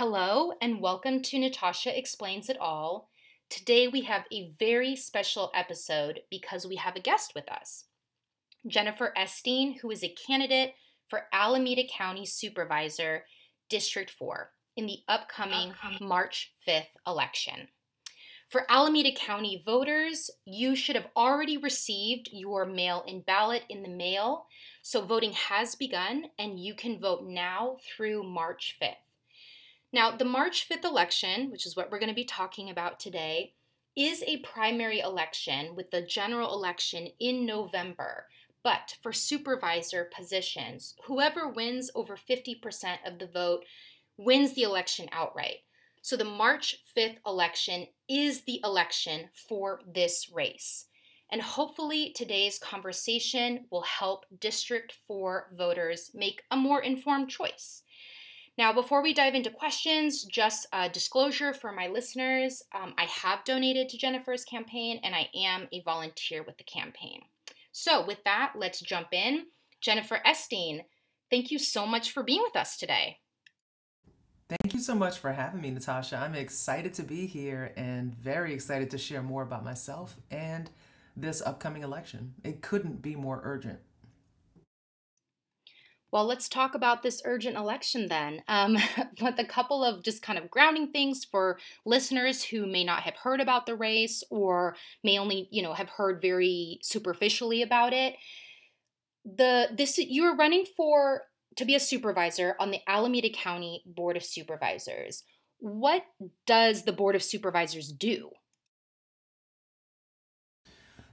Hello, and welcome to Natasha Explains It All. Today we have a very special episode because we have a guest with us Jennifer Esteen, who is a candidate for Alameda County Supervisor, District 4, in the upcoming March 5th election. For Alameda County voters, you should have already received your mail in ballot in the mail. So voting has begun, and you can vote now through March 5th. Now, the March 5th election, which is what we're going to be talking about today, is a primary election with the general election in November. But for supervisor positions, whoever wins over 50% of the vote wins the election outright. So the March 5th election is the election for this race. And hopefully, today's conversation will help District 4 voters make a more informed choice. Now, before we dive into questions, just a disclosure for my listeners um, I have donated to Jennifer's campaign and I am a volunteer with the campaign. So, with that, let's jump in. Jennifer Esteen, thank you so much for being with us today. Thank you so much for having me, Natasha. I'm excited to be here and very excited to share more about myself and this upcoming election. It couldn't be more urgent. Well, let's talk about this urgent election then. Um, with a couple of just kind of grounding things for listeners who may not have heard about the race or may only, you know, have heard very superficially about it. The this you are running for to be a supervisor on the Alameda County Board of Supervisors. What does the Board of Supervisors do?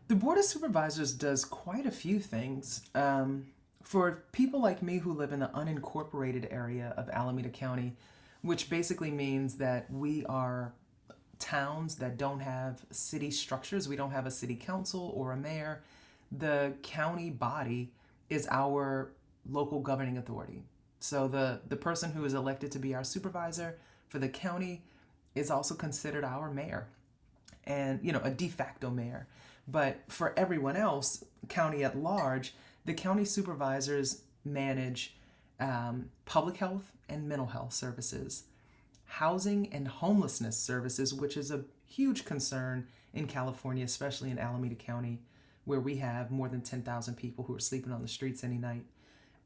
The Board of Supervisors does quite a few things. Um, for people like me who live in the unincorporated area of Alameda County, which basically means that we are towns that don't have city structures, we don't have a city council or a mayor, the county body is our local governing authority. So the, the person who is elected to be our supervisor for the county is also considered our mayor and, you know, a de facto mayor. But for everyone else, county at large, the county supervisors manage um, public health and mental health services, housing and homelessness services, which is a huge concern in California, especially in Alameda County, where we have more than 10,000 people who are sleeping on the streets any night.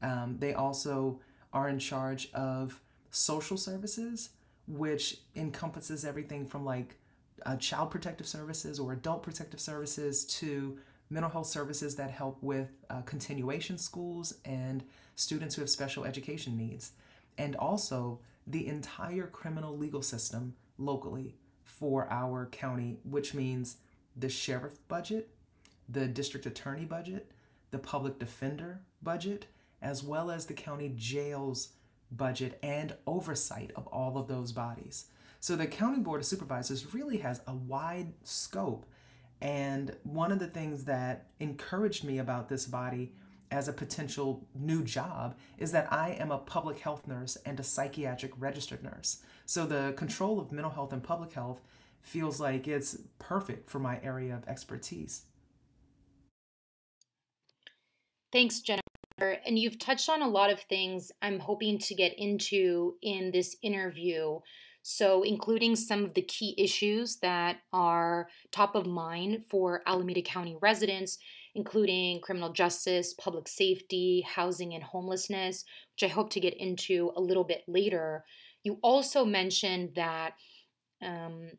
Um, they also are in charge of social services, which encompasses everything from like uh, child protective services or adult protective services to mental health services that help with uh, continuation schools and students who have special education needs, and also the entire criminal legal system locally for our county, which means the sheriff budget, the district attorney budget, the public defender budget, as well as the county jails budget and oversight of all of those bodies. So the county board of supervisors really has a wide scope and one of the things that encouraged me about this body as a potential new job is that I am a public health nurse and a psychiatric registered nurse. So the control of mental health and public health feels like it's perfect for my area of expertise. Thanks, Jennifer. And you've touched on a lot of things I'm hoping to get into in this interview. So, including some of the key issues that are top of mind for Alameda County residents, including criminal justice, public safety, housing, and homelessness, which I hope to get into a little bit later. You also mentioned that um,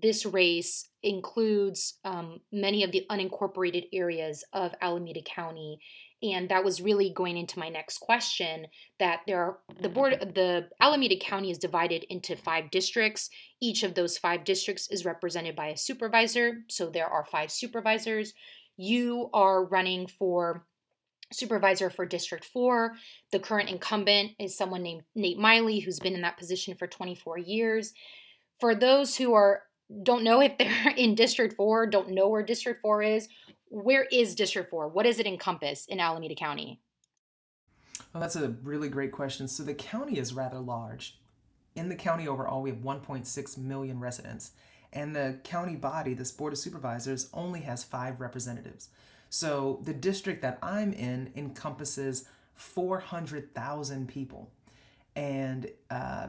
this race includes um, many of the unincorporated areas of Alameda County and that was really going into my next question that there are the board the alameda county is divided into five districts. Each of those five districts is represented by a supervisor. So there are five supervisors. You are running for supervisor for district 4 the current incumbent is someone named nate miley who's been in that position for 24 years. For those who are don't know if they're in district 4 don't know where district 4 is where is District 4? What does it encompass in Alameda County? Well, that's a really great question. So the county is rather large. In the county overall, we have 1.6 million residents. And the county body, this Board of Supervisors, only has five representatives. So the district that I'm in encompasses 400,000 people. And uh,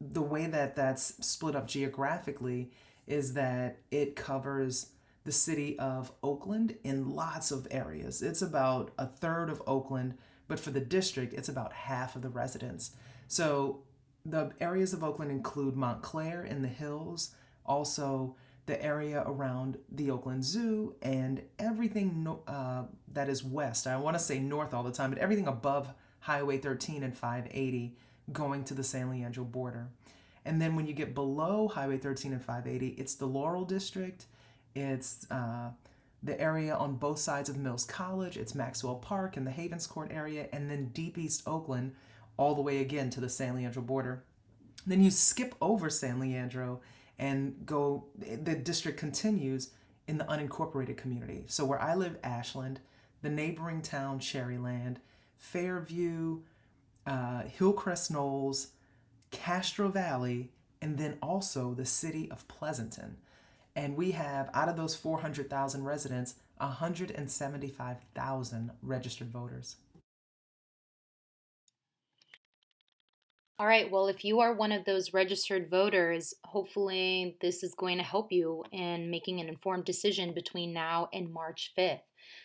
the way that that's split up geographically is that it covers the city of Oakland in lots of areas. It's about a third of Oakland, but for the district, it's about half of the residents. So the areas of Oakland include Montclair in the hills, also the area around the Oakland Zoo, and everything uh, that is west. I want to say north all the time, but everything above Highway 13 and 580 going to the San Leandro border. And then when you get below Highway 13 and 580, it's the Laurel District, it's uh, the area on both sides of Mills College, it's Maxwell Park and the Havens Court area, and then deep East Oakland, all the way again to the San Leandro border. Then you skip over San Leandro and go, the district continues in the unincorporated community. So where I live, Ashland, the neighboring town, Cherryland, Fairview, uh, Hillcrest Knolls, Castro Valley, and then also the city of Pleasanton. And we have, out of those 400,000 residents, 175,000 registered voters. All right, well, if you are one of those registered voters, hopefully this is going to help you in making an informed decision between now and March 5th.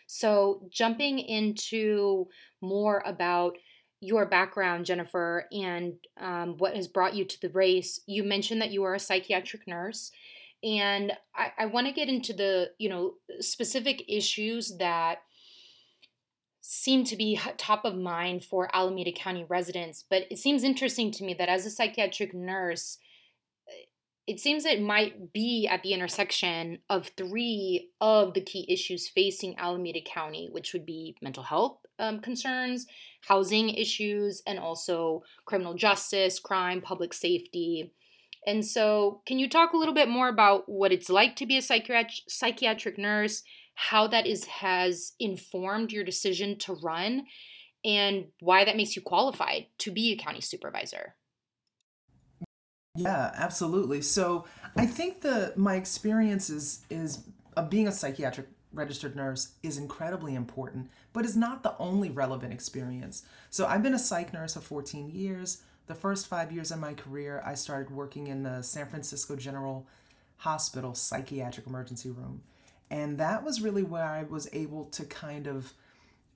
So, jumping into more about your background, Jennifer, and um, what has brought you to the race, you mentioned that you are a psychiatric nurse. And I, I want to get into the, you know, specific issues that seem to be top of mind for Alameda County residents. But it seems interesting to me that as a psychiatric nurse, it seems it might be at the intersection of three of the key issues facing Alameda County, which would be mental health um, concerns, housing issues, and also criminal justice, crime, public safety. And so, can you talk a little bit more about what it's like to be a psychiatric psychiatric nurse how that is has informed your decision to run and why that makes you qualified to be a county supervisor. Yeah, absolutely. So I think the my experience is is being a psychiatric registered nurse is incredibly important, but is not the only relevant experience. So I've been a psych nurse for 14 years. The first five years of my career, I started working in the San Francisco General Hospital psychiatric emergency room. And that was really where I was able to kind of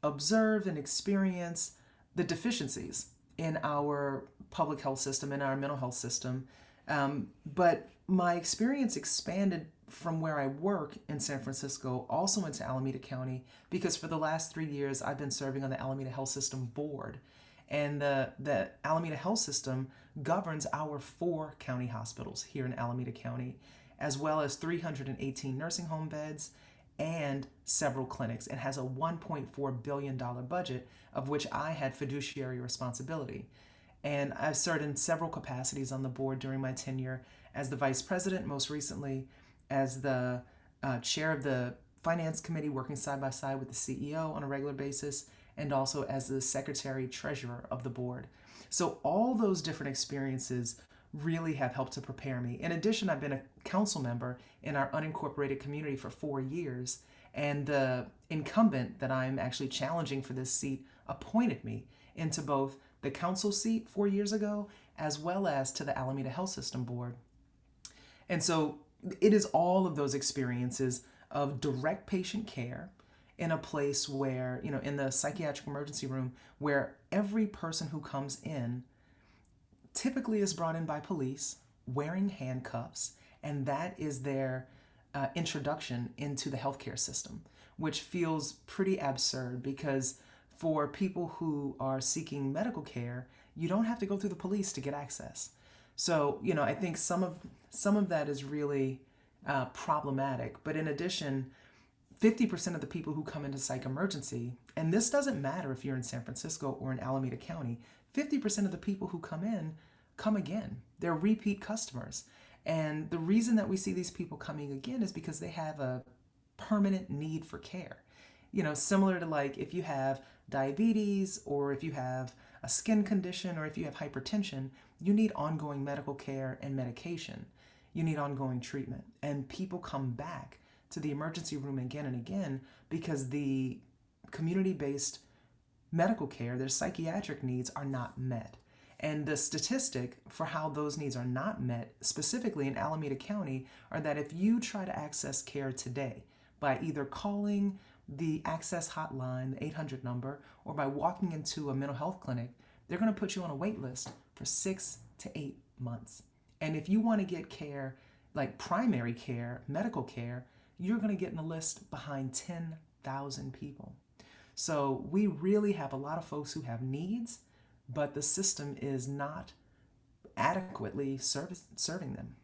observe and experience the deficiencies in our public health system, in our mental health system. Um, but my experience expanded from where I work in San Francisco also into Alameda County because for the last three years I've been serving on the Alameda Health System Board. And the, the Alameda Health System governs our four county hospitals here in Alameda County as well as 318 nursing home beds and several clinics. and has a $1.4 billion budget, of which I had fiduciary responsibility. And I've served in several capacities on the board during my tenure as the vice president, most recently as the uh, chair of the finance committee, working side by side with the CEO on a regular basis, and also as the secretary treasurer of the board. So, all those different experiences really have helped to prepare me. In addition, I've been a council member in our unincorporated community for four years, and the incumbent that I'm actually challenging for this seat appointed me into both the council seat four years ago as well as to the Alameda Health System Board. And so it is all of those experiences of direct patient care in a place where, you know, in the psychiatric emergency room, where every person who comes in typically is brought in by police wearing handcuffs, and that is their uh, introduction into the healthcare system, which feels pretty absurd because for people who are seeking medical care, you don't have to go through the police to get access. So, you know, I think some of some of that is really uh, problematic. But in addition, 50% of the people who come into psych emergency, and this doesn't matter if you're in San Francisco or in Alameda County, 50% of the people who come in come again. They're repeat customers. And the reason that we see these people coming again is because they have a permanent need for care. You know, similar to like if you have diabetes or if you have a skin condition or if you have hypertension, you need ongoing medical care and medication. You need ongoing treatment. And people come back to the emergency room again and again because the community based medical care, their psychiatric needs are not met. And the statistic for how those needs are not met, specifically in Alameda County, are that if you try to access care today by either calling the access hotline, the 800 number, or by walking into a mental health clinic, they're going to put you on a wait list for six to eight months. And if you want to get care, like primary care, medical care, you're going to get in the list behind 10,000 people. So we really have a lot of folks who have needs, but the system is not adequately service, serving them.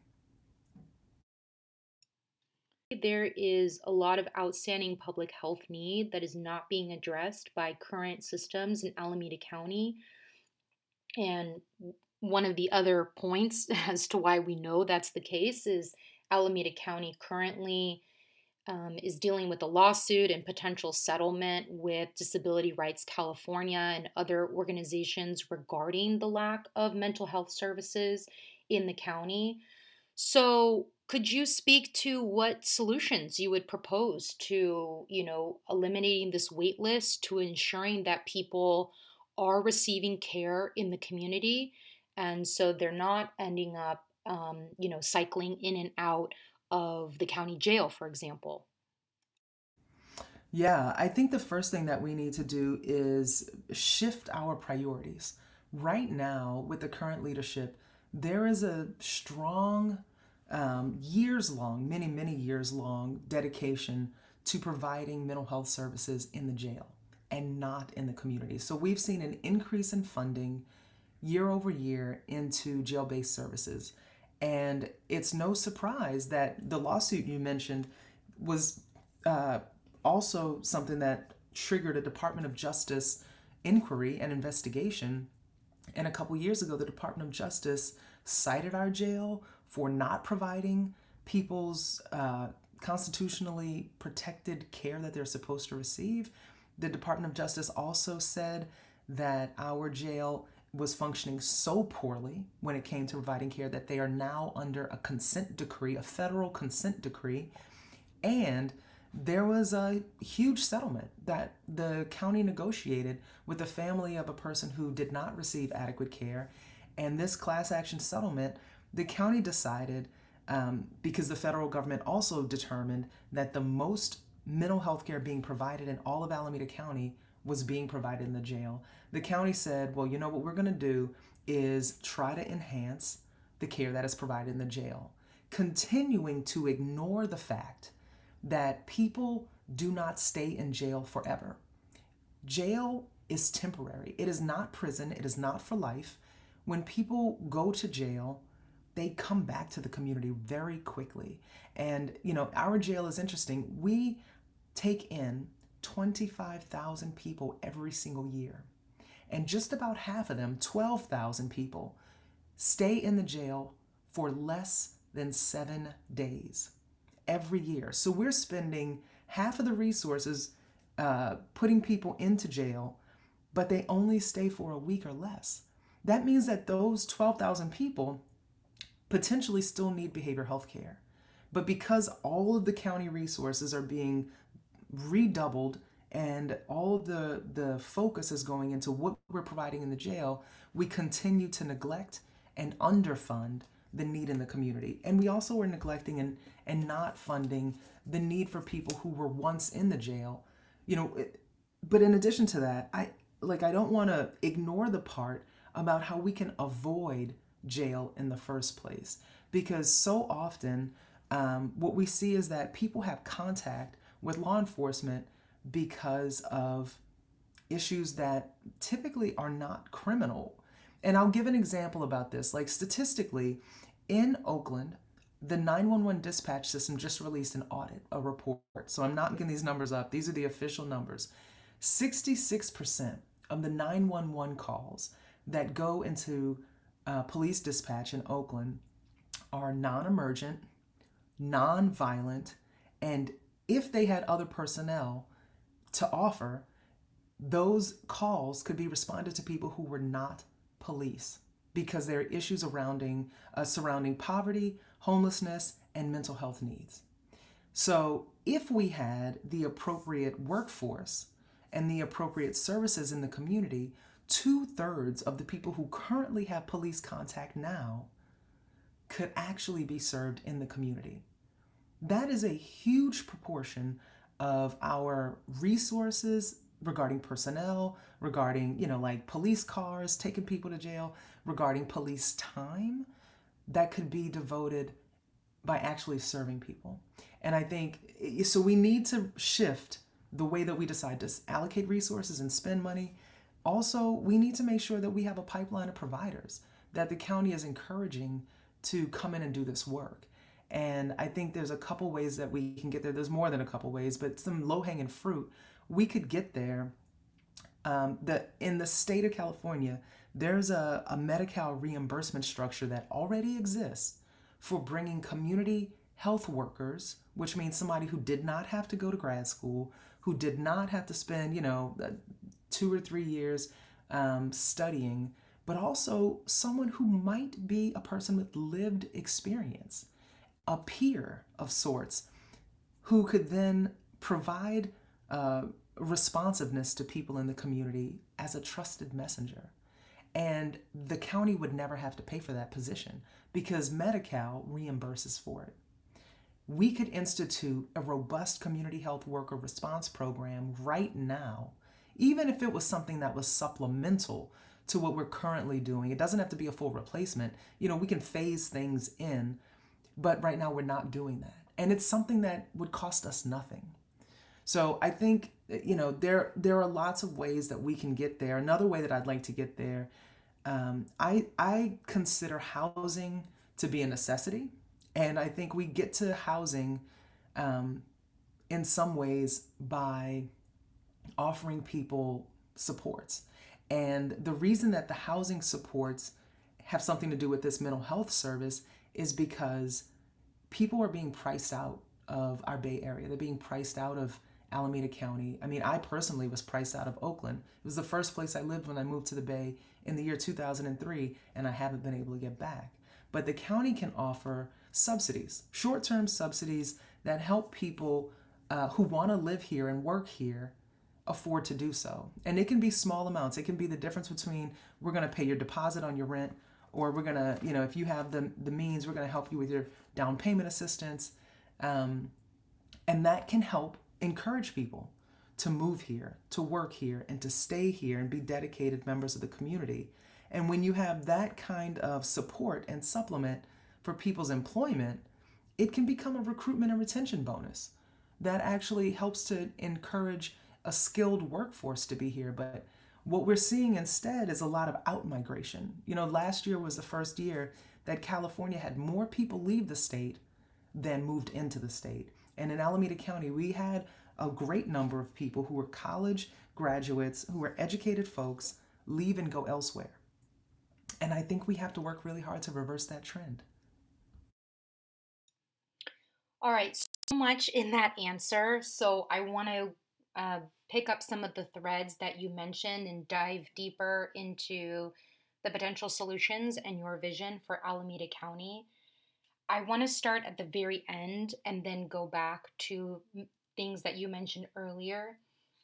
There is a lot of outstanding public health need that is not being addressed by current systems in Alameda County. And one of the other points as to why we know that's the case is Alameda County currently um, is dealing with a lawsuit and potential settlement with Disability Rights California and other organizations regarding the lack of mental health services in the county. So, could you speak to what solutions you would propose to, you know, eliminating this wait list to ensuring that people are receiving care in the community and so they're not ending up, um, you know, cycling in and out of the county jail, for example? Yeah, I think the first thing that we need to do is shift our priorities. Right now, with the current leadership, there is a strong, um, years long, many, many years long dedication to providing mental health services in the jail and not in the community. So we've seen an increase in funding year over year into jail based services. And it's no surprise that the lawsuit you mentioned was uh, also something that triggered a Department of Justice inquiry and investigation. And a couple years ago, the Department of Justice cited our jail for not providing people's uh, constitutionally protected care that they're supposed to receive. The Department of Justice also said that our jail was functioning so poorly when it came to providing care that they are now under a consent decree, a federal consent decree. And there was a huge settlement that the county negotiated with the family of a person who did not receive adequate care. And this class action settlement, the county decided, um, because the federal government also determined that the most mental health care being provided in all of Alameda County was being provided in the jail. The county said, well, you know what we're going to do is try to enhance the care that is provided in the jail, continuing to ignore the fact that people do not stay in jail forever. Jail is temporary, it is not prison, it is not for life. When people go to jail, they come back to the community very quickly. And, you know, our jail is interesting. We take in 25,000 people every single year. And just about half of them, 12,000 people, stay in the jail for less than seven days every year. So we're spending half of the resources uh, putting people into jail, but they only stay for a week or less. That means that those 12,000 people potentially still need behavioral health care. But because all of the county resources are being redoubled and all the the focus is going into what we're providing in the jail we continue to neglect and underfund the need in the community. And we also are neglecting and and not funding the need for people who were once in the jail. You know but in addition to that i like i don't want to ignore the part about how we can avoid jail in the first place. Because so often um, what we see is that people have contact with law enforcement because of issues that typically are not criminal. And I'll give an example about this. Like statistically, in Oakland, the 911 dispatch system just released an audit, a report. So I'm not making these numbers up, these are the official numbers. 66% of the 911 calls that go into uh, police dispatch in Oakland are non emergent, non violent, and if they had other personnel to offer, those calls could be responded to people who were not police because there are issues surrounding, uh, surrounding poverty, homelessness, and mental health needs. So, if we had the appropriate workforce and the appropriate services in the community two thirds of the people who currently have police contact now could actually be served in the community. That is a huge proportion of our resources regarding personnel, regarding, you know, like police cars taking people to jail, regarding police time that could be devoted by actually serving people. And I think so we need to shift the way that we decide to allocate resources and spend money. Also, we need to make sure that we have a pipeline of providers that the county is encouraging to come in and do this work. And I think there's a couple ways that we can get there. There's more than a couple ways, but some low hanging fruit. We could get there. Um, the, in the state of California, there's a, a Medi Cal reimbursement structure that already exists for bringing community health workers, which means somebody who did not have to go to grad school, who did not have to spend, you know, uh, two or three years um, studying, but also someone who might be a person with lived experience, a peer of sorts, who could then provide uh, responsiveness to people in the community as a trusted messenger. And the county would never have to pay for that position because Medi Cal reimburses for it. We could institute a robust community health worker response program right now, even if it was something that was supplemental to what we're currently doing. It doesn't have to be a full replacement. You know, we can phase things in, but right now we're not doing that. And it's something that would cost us nothing. So I think you know there there are lots of ways that we can get there. Another way that I'd like to get there, um, I I consider housing to be a necessity, and I think we get to housing um, in some ways by offering people supports. And the reason that the housing supports have something to do with this mental health service is because people are being priced out of our Bay Area. They're being priced out of Alameda County. I mean, I personally was priced out of Oakland. It was the first place I lived when I moved to the Bay in the year 2003, and I haven't been able to get back. But the county can offer subsidies, short term subsidies that help people uh, who want to live here and work here afford to do so. And it can be small amounts. It can be the difference between we're going to pay your deposit on your rent, or we're to, you know, if you have the, the means, we're to help you with your down payment assistance. Um, and that can help encourage people to move here, to work here, and to stay here and be dedicated members of the community. And when you have that kind of support and supplement for people's employment, it can become a recruitment and retention bonus that actually helps to encourage a skilled workforce to be here. But what we're seeing instead is a lot of out migration. You know, last year was the first year that California had more people leave the state than moved into the state. And in Alameda County, we had a great number of people who were college graduates, who were educated folks, leave and go elsewhere. And I think we have to work really hard to reverse that trend. All right, so much in that answer. So I want to uh, pick up some of the threads that you mentioned and dive deeper into the potential solutions and your vision for Alameda County. I want to start at the very end and then go back to things that you mentioned earlier.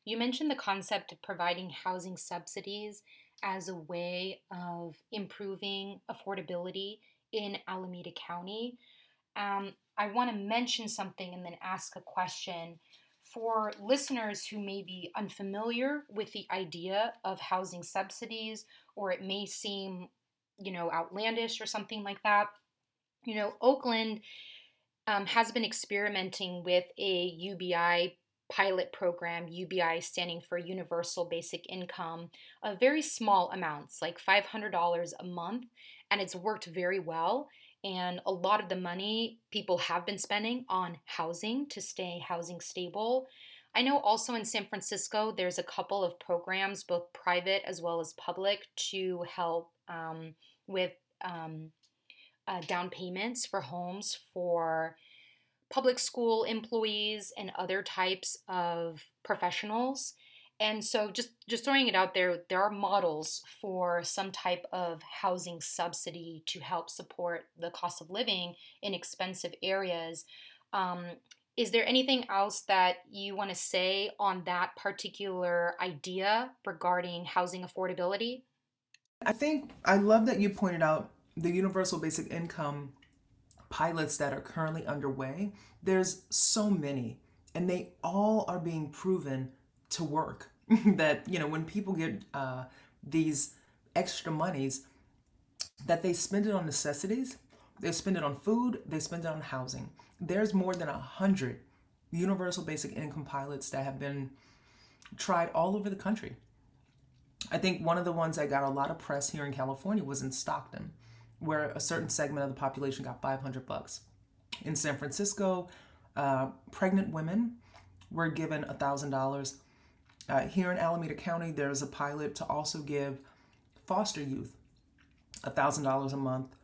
You mentioned the concept of providing housing subsidies as a way of improving affordability in Alameda County. Um, I want to mention something and then ask a question. For listeners who may be unfamiliar with the idea of housing subsidies, or it may seem, you know, outlandish or something like that, you know, Oakland um, has been experimenting with a UBI pilot program, UBI standing for Universal Basic Income, of very small amounts, like $500 a month, and it's worked very well. And a lot of the money people have been spending on housing to stay housing stable. I know also in San Francisco, there's a couple of programs, both private as well as public, to help um, with um, uh, down payments for homes for public school employees and other types of professionals. And so just just throwing it out there, there are models for some type of housing subsidy to help support the cost of living in expensive areas. Um, is there anything else that you want to say on that particular idea regarding housing affordability? I think I love that you pointed out the universal basic income pilots that are currently underway. There's so many, and they all are being proven to work. that, you know, when people get uh, these extra monies, that they spend it on necessities, they spend it on food, they spend it on housing. There's more than a hundred universal basic income pilots that have been tried all over the country. I think one of the ones that got a lot of press here in California was in Stockton, where a certain segment of the population got 500 bucks. In San Francisco, uh, pregnant women were given $1,000. Uh, here in Alameda County, there's a pilot to also give foster youth $1,000 a month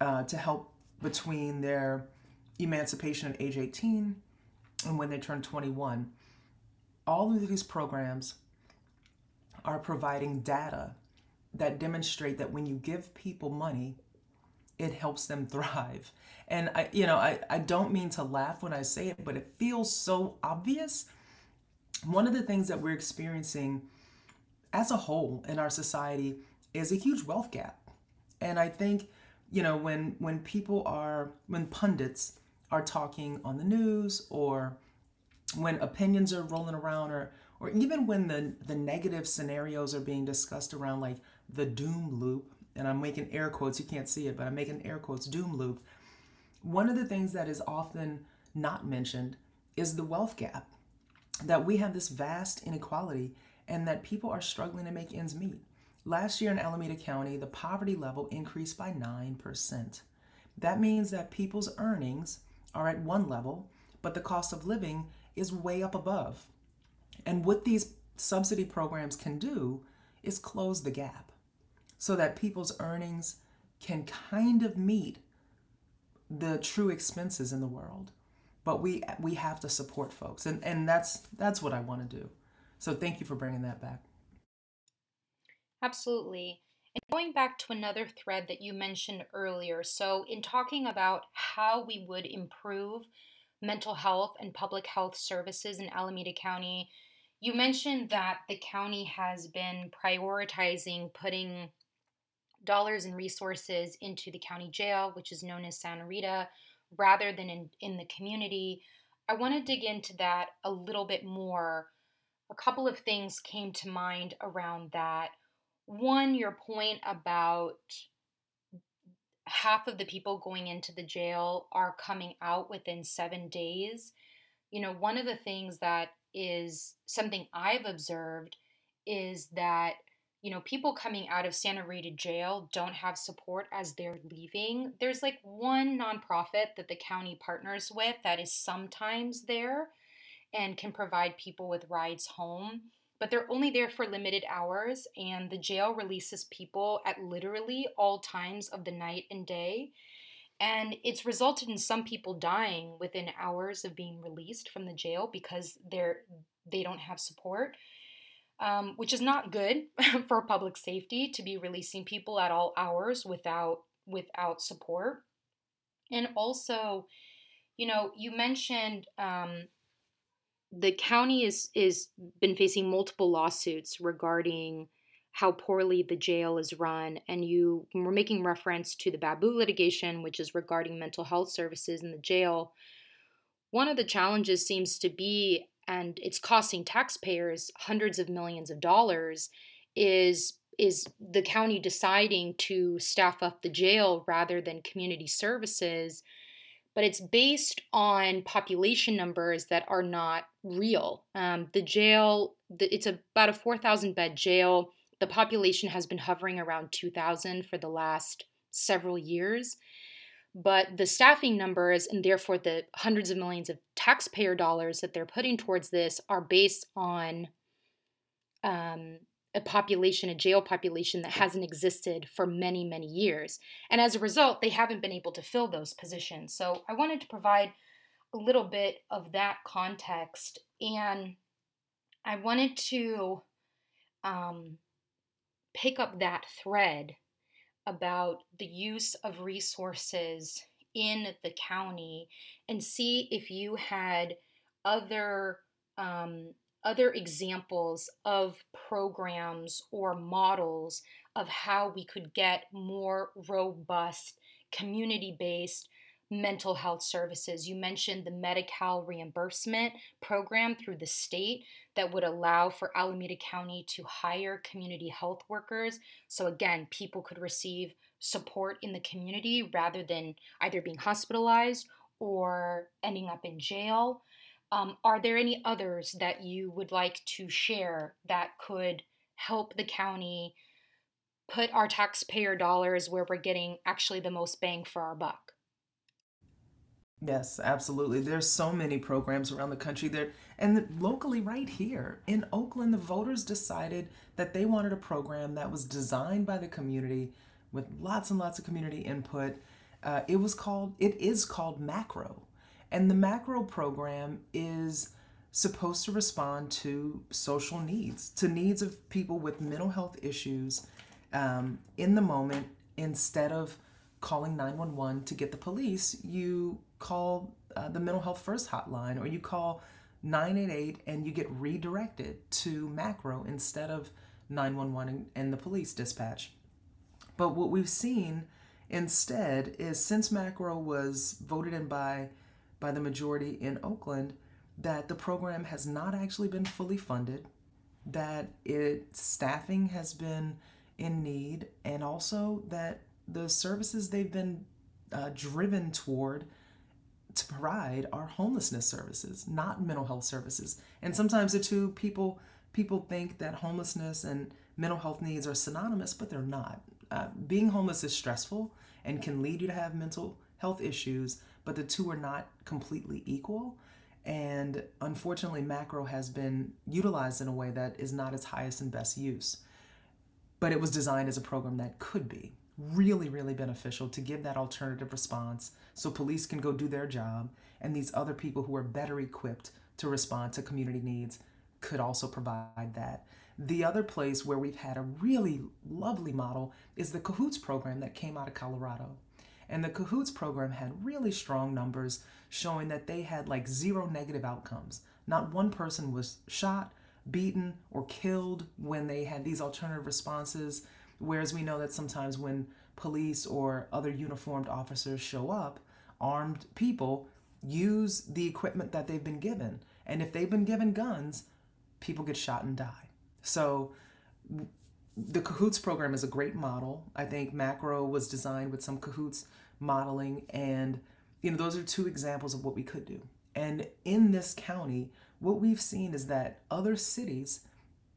uh, to help between their emancipation at age 18 and when they turn 21. All of these programs are providing data that demonstrate that when you give people money, it helps them thrive. And I, you know, I, I don't mean to laugh when I say it, but it feels so obvious. One of the things that we're experiencing as a whole in our society is a huge wealth gap. And I think, you know, when when people are when pundits are talking on the news or when opinions are rolling around or or even when the the negative scenarios are being discussed around like the doom loop and I'm making air quotes you can't see it but I'm making air quotes doom loop one of the things that is often not mentioned is the wealth gap that we have this vast inequality and that people are struggling to make ends meet. Last year in Alameda County the poverty level increased by 9% that means that people's earnings are at one level but the cost of living is way up above. And what these subsidy programs can do is close the gap so that people's earnings can kind of meet the true expenses in the world. But we we have to support folks and and that's that's what I want to do. So thank you for bringing that back. Absolutely. And going back to another thread that you mentioned earlier, so in talking about how we would improve mental health and public health services in Alameda County, you mentioned that the county has been prioritizing putting dollars and resources into the county jail, which is known as Santa Rita, rather than in, in the community. I want to dig into that a little bit more. A couple of things came to mind around that. One, your point about half of the people going into the jail are coming out within seven days. You know, one of the things that is something I've observed is that you know people coming out of Santa Rita jail don't have support as they're leaving. There's like one nonprofit that the county partners with that is sometimes there and can provide people with rides home, but they're only there for limited hours and the jail releases people at literally all times of the night and day. And it's resulted in some people dying within hours of being released from the jail because they're they don't have support, um, which is not good for public safety to be releasing people at all hours without without support. And also, you know, you mentioned um, the county is is been facing multiple lawsuits regarding how poorly the jail is run, and you were making reference to the Babu litigation, which is regarding mental health services in the jail. One of the challenges seems to be, and it's costing taxpayers hundreds of millions of dollars, is is the county deciding to staff up the jail rather than community services but it's based on population numbers that are not real. Um, the jail, the, it's about a 4,000 bed jail the population has been hovering around 2,000 for the last several years. But the staffing numbers and therefore the hundreds of millions of taxpayer dollars that they're putting towards this are based on um, a population, a jail population that hasn't existed for many, many years. And as a result, they haven't been able to fill those positions. So I wanted to provide a little bit of that context. And I wanted to um, pick up that thread about the use of resources in the county and see if you had other um, other examples of programs or models of how we could get more robust community based mental health services. You mentioned the Medi Cal reimbursement program through the state that would allow for Alameda County to hire community health workers. So, again, people could receive support in the community rather than either being hospitalized or ending up in jail. Um, are there any others that you would like to share that could help the county put our taxpayer dollars where we're getting actually the most bang for our buck? Yes, absolutely. There's so many programs around the country there and locally right here in Oakland the voters decided that they wanted a program that was designed by the community with lots and lots of community input. Uh, it was called it is called Macro. And the Macro program is supposed to respond to social needs, to needs of people with mental health issues um, in the moment instead of calling 911 to get the police, you call uh, the mental health first hotline or you call 988 and you get redirected to macro instead of 911 and the police dispatch. But what we've seen instead is since macro was voted in by by the majority in Oakland that the program has not actually been fully funded, that its staffing has been in need, and also that the services they've been uh, driven toward to provide are homelessness services, not mental health services. And sometimes the two people people think that homelessness and mental health needs are synonymous, but they're not. Uh, being homeless is stressful and can lead you to have mental health issues, but the two are not completely equal. And unfortunately, macro has been utilized in a way that is not its highest and best use. But it was designed as a program that could be really, really beneficial to give that alternative response so police can go do their job and these other people who are better equipped to respond to community needs could also provide that. The other place where we've had a really lovely model is the Cahoots program that came out of Colorado. And the Cahoots program had really strong numbers showing that they had like zero negative outcomes. Not one person was shot, beaten, or killed when they had these alternative responses. Whereas we know that sometimes when police or other uniformed officers show up, armed people use the equipment that they've been given. And if they've been given guns, people get shot and die. So the Cahoots program is a great model. I think Macro was designed with some Cahoots modeling and you know those are two examples of what we could do. And in this county, what we've seen is that other cities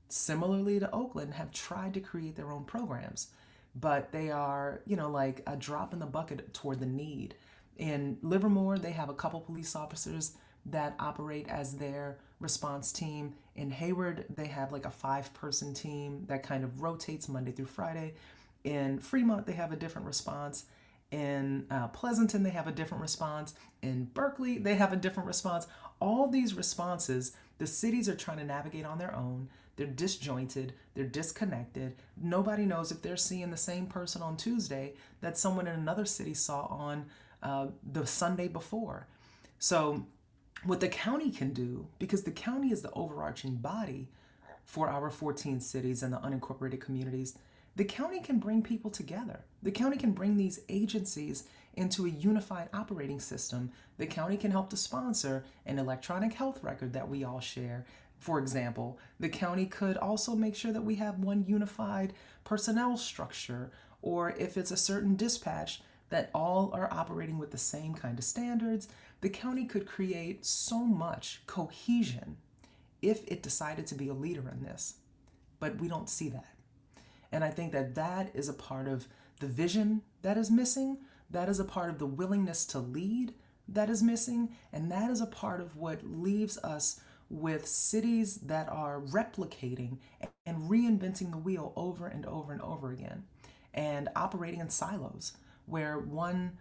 similarly to Oakland, have tried to create their own programs, but they are, you know, like a drop in the bucket toward the need. In Livermore, they have a couple police officers that operate as their response team. In Hayward, they have like a five person team that kind of rotates Monday through Friday. In Fremont, they have a different response. In uh, Pleasanton, they have a different response. In Berkeley, they have a different response. All these responses, the cities are trying to navigate on their own. They're disjointed, they're disconnected. Nobody knows if they're seeing the same person on Tuesday that someone in another city saw on uh, the Sunday before. So, what the county can do, because the county is the overarching body for our 14 cities and the unincorporated communities, the county can bring people together. The county can bring these agencies into a unified operating system. The county can help to sponsor an electronic health record that we all share for example, the county could also make sure that we have one unified personnel structure, or if it's a certain dispatch, that all are operating with the same kind of standards. The county could create so much cohesion if it decided to be a leader in this. But we don't see that. And I think that that is a part of the vision that is missing. That is a part of the willingness to lead that is missing. And that is a part of what leaves us with cities that are replicating and reinventing the wheel over and over and over again and operating in silos where one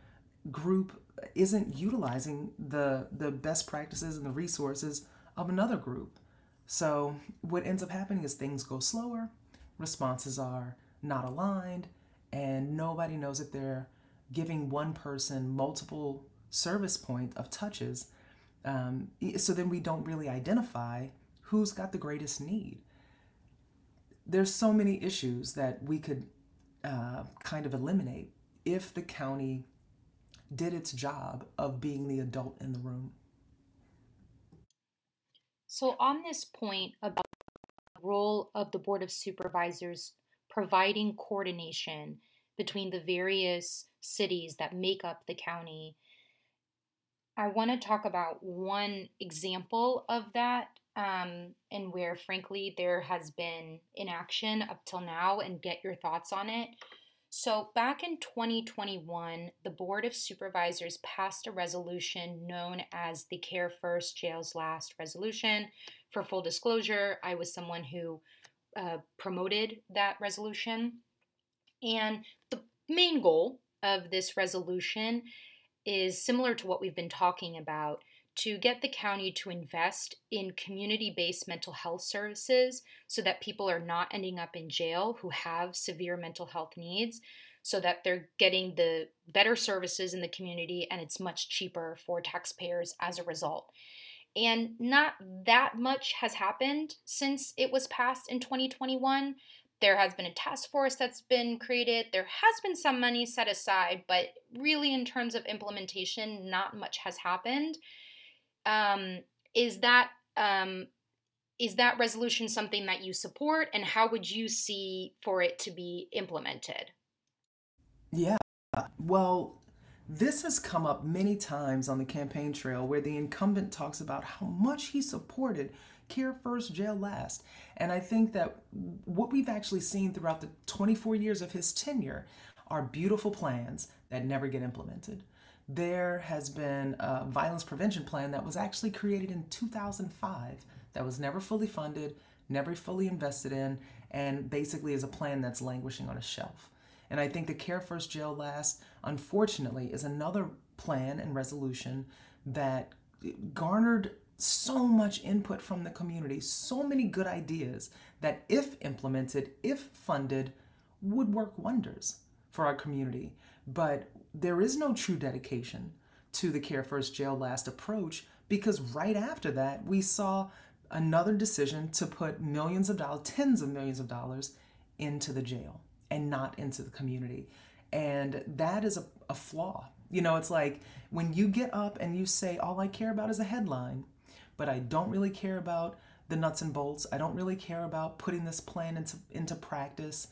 group isn't utilizing the the best practices and the resources of another group. So what ends up happening is things go slower, responses are not aligned, and nobody knows if they're giving one person multiple service point of touches um, so then we don't really identify who's got the greatest need there's so many issues that we could uh, kind of eliminate if the county did its job of being the adult in the room. So, on this point about the role of the Board of Supervisors providing coordination between the various cities that make up the county, I want to talk about one example of that um, and where, frankly, there has been inaction up till now, and get your thoughts on it. So, back in 2021, the Board of Supervisors passed a resolution known as the Care First, Jails Last resolution. For full disclosure, I was someone who uh, promoted that resolution. And the main goal of this resolution is similar to what we've been talking about to get the county to invest in community based mental health services so that people are not ending up in jail who have severe mental health needs, so that they're getting the better services in the community and it's much cheaper for taxpayers as a result. And not that much has happened since it was passed in 2021. There has been a task force that's been created. There has been some money set aside, but really, in terms of implementation, not much has happened um, is that um, is that resolution something that you support, and how would you see for it to be implemented? Yeah, well, this has come up many times on the campaign trail where the incumbent talks about how much he supported Care First, Jail Last. And I think that what we've actually seen throughout the 24 years of his tenure are beautiful plans that never get implemented there has been a violence prevention plan that was actually created in 2005 that was never fully funded, never fully invested in, and basically is a plan that's languishing on a shelf. And I think the Care First Jail Last, unfortunately, is another plan and resolution that garnered so much input from the community, so many good ideas that, if implemented, if funded, would work wonders for our community. But there is no true dedication to the Care First Jail Last approach because right after that, we saw another decision to put millions of dollars, tens of millions of dollars into the jail and not into the community. And that is a, a flaw. You know, it's like when you get up and you say, All I care about is a headline, but I don't really care about the nuts and bolts. I don't really care about putting this plan into, into practice.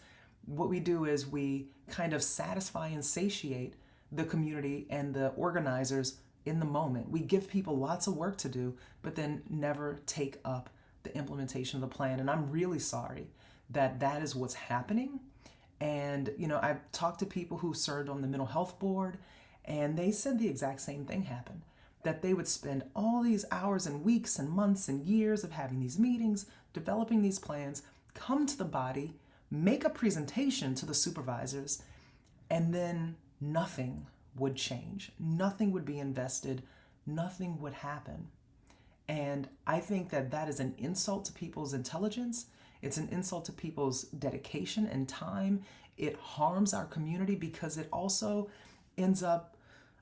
What we do is we kind of satisfy and satiate the community and the organizers in the moment. We give people lots of work to do, but then never take up the implementation of the plan. And I'm really sorry that that is what's happening. And, you know, I've talked to people who served on the mental health board, and they said the exact same thing happened that they would spend all these hours and weeks and months and years of having these meetings, developing these plans, come to the body, make a presentation to the supervisors, and then nothing would change. Nothing would be invested. Nothing would happen. And I think that that is an insult to people's intelligence. It's an insult to people's dedication and time. It harms our community because it also ends up,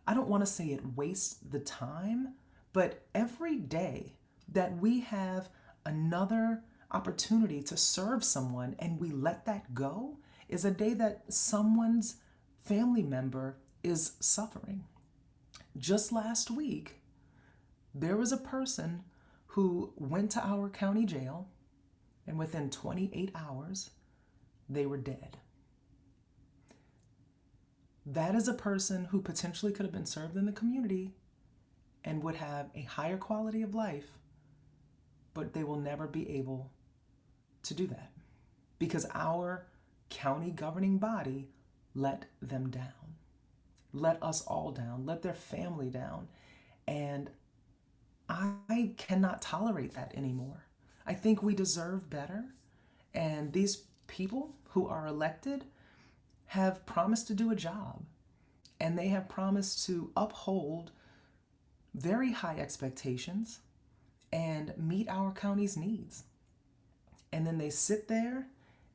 I don't want to say it wastes the time, but every day that we have another opportunity to serve someone and we let that go is a day that someone's family member is suffering. Just last week, there was a person who went to our county jail, and within 28 hours, they were dead. That is a person who potentially could have been served in the community and would have a higher quality of life, but they will never be able to do that because our county governing body let them down, let us all down, let their family down. And I cannot tolerate that anymore. I think we deserve better. And these people who are elected have promised to do a job and they have promised to uphold very high expectations and meet our county's needs. And then they sit there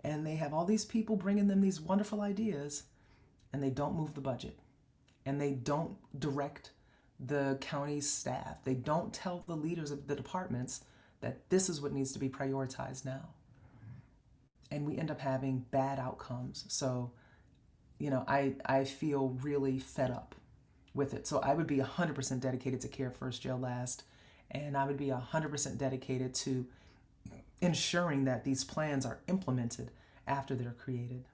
and they have all these people bringing them these wonderful ideas and they don't move the budget. and they don't direct the county's staff. They don't tell the leaders of the departments that this is what needs to be prioritized now. And we end up having bad outcomes. So, you know, I, I feel really fed up with it. So I would be 100% dedicated to Care First, Jail Last, and I would be 100% dedicated to ensuring that these plans are implemented after they're created.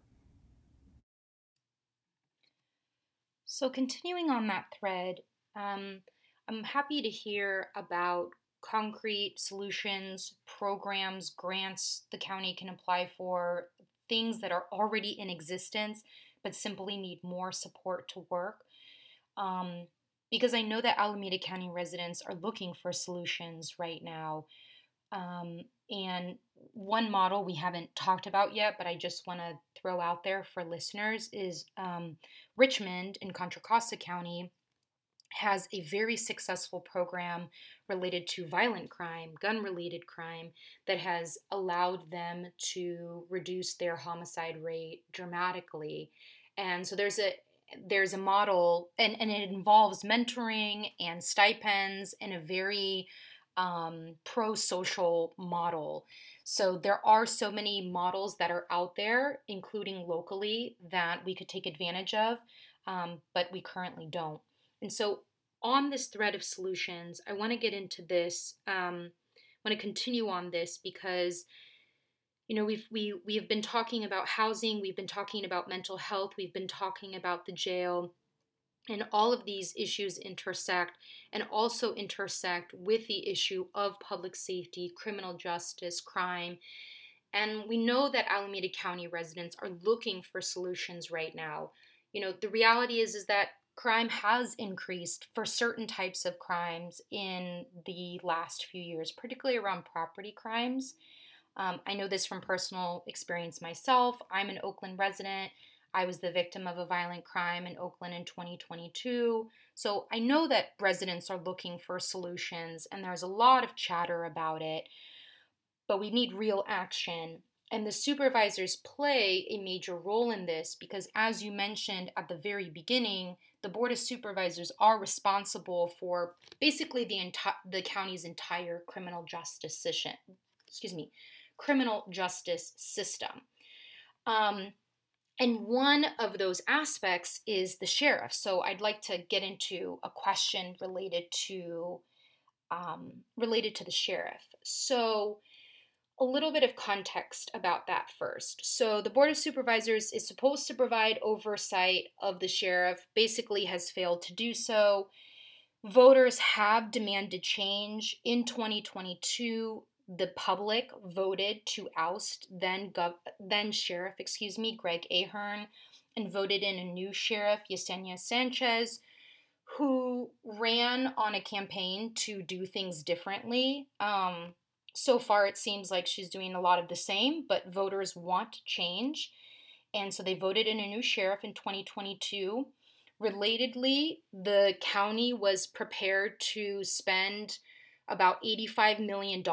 So, continuing on that thread, um, I'm happy to hear about concrete solutions, programs, grants the county can apply for, things that are already in existence but simply need more support to work. Um, because I know that Alameda County residents are looking for solutions right now. Um, and one model we haven't talked about yet, but I just want to throw out there for listeners is um, Richmond in Contra Costa County has a very successful program related to violent crime, gun related crime, that has allowed them to reduce their homicide rate dramatically. And so there's a there's a model and, and it involves mentoring and stipends and a very um, pro social model. So there are so many models that are out there, including locally, that we could take advantage of, um, but we currently don't. And so on this thread of solutions, I want to get into this. Um, I want to continue on this because you know we've we we have been talking about housing we've been talking about mental health we've been talking about the jail and all of these issues intersect and also intersect with the issue of public safety, criminal justice, crime. And we know that Alameda County residents are looking for solutions right now. You know, the reality is is that crime has increased for certain types of crimes in the last few years, particularly around property crimes. Um, I know this from personal experience myself. I'm an Oakland resident. I was the victim of a violent crime in Oakland in 2022. So I know that residents are looking for solutions and there's a lot of chatter about it, but we need real action. And the supervisors play a major role in this because, as you mentioned at the very beginning, the Board of Supervisors are responsible for basically the, enti- the county's entire criminal justice system. Excuse me, criminal justice system. Um, and one of those aspects is the sheriff. So I'd like to get into a question related to um, related to the sheriff. So a little bit of context about that first. So the Board of Supervisors is supposed to provide oversight of the sheriff, basically has failed to do so. Voters have demanded change. In 2022, the public voted to oust then gov- then sheriff, excuse me, Greg Ahern, and voted in a new sheriff, Yesenia Sanchez, who ran on a campaign to do things differently. Um, so far, it seems like she's doing a lot of the same, but voters want change. And so they voted in a new sheriff in 2022. Relatedly, the county was prepared to spend about $85 million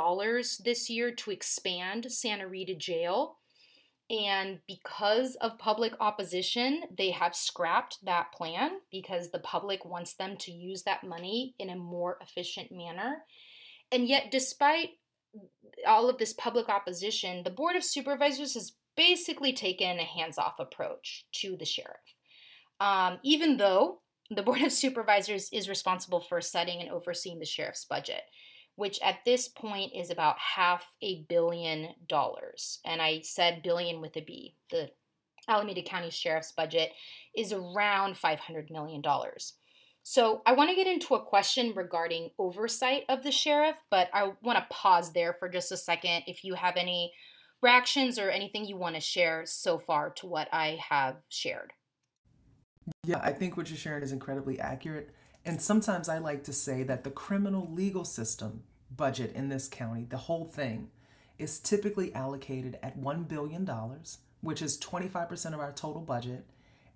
this year to expand Santa Rita Jail. And because of public opposition, they have scrapped that plan because the public wants them to use that money in a more efficient manner. And yet, despite all of this public opposition, the Board of Supervisors has basically taken a hands off approach to the sheriff. Um, even though the Board of Supervisors is responsible for setting and overseeing the sheriff's budget which at this point is about half a billion dollars. And I said billion with a B. The Alameda County Sheriff's budget is around $500 million. So I want to get into a question regarding oversight of the sheriff, but I want to pause there for just a second if you have any reactions or anything you want to share so far to what I have shared. Yeah, I think what you're sharing is incredibly accurate. And sometimes I like to say that the criminal legal system budget in this county, the whole thing, is typically allocated at $1 billion, which is 25% of our total budget.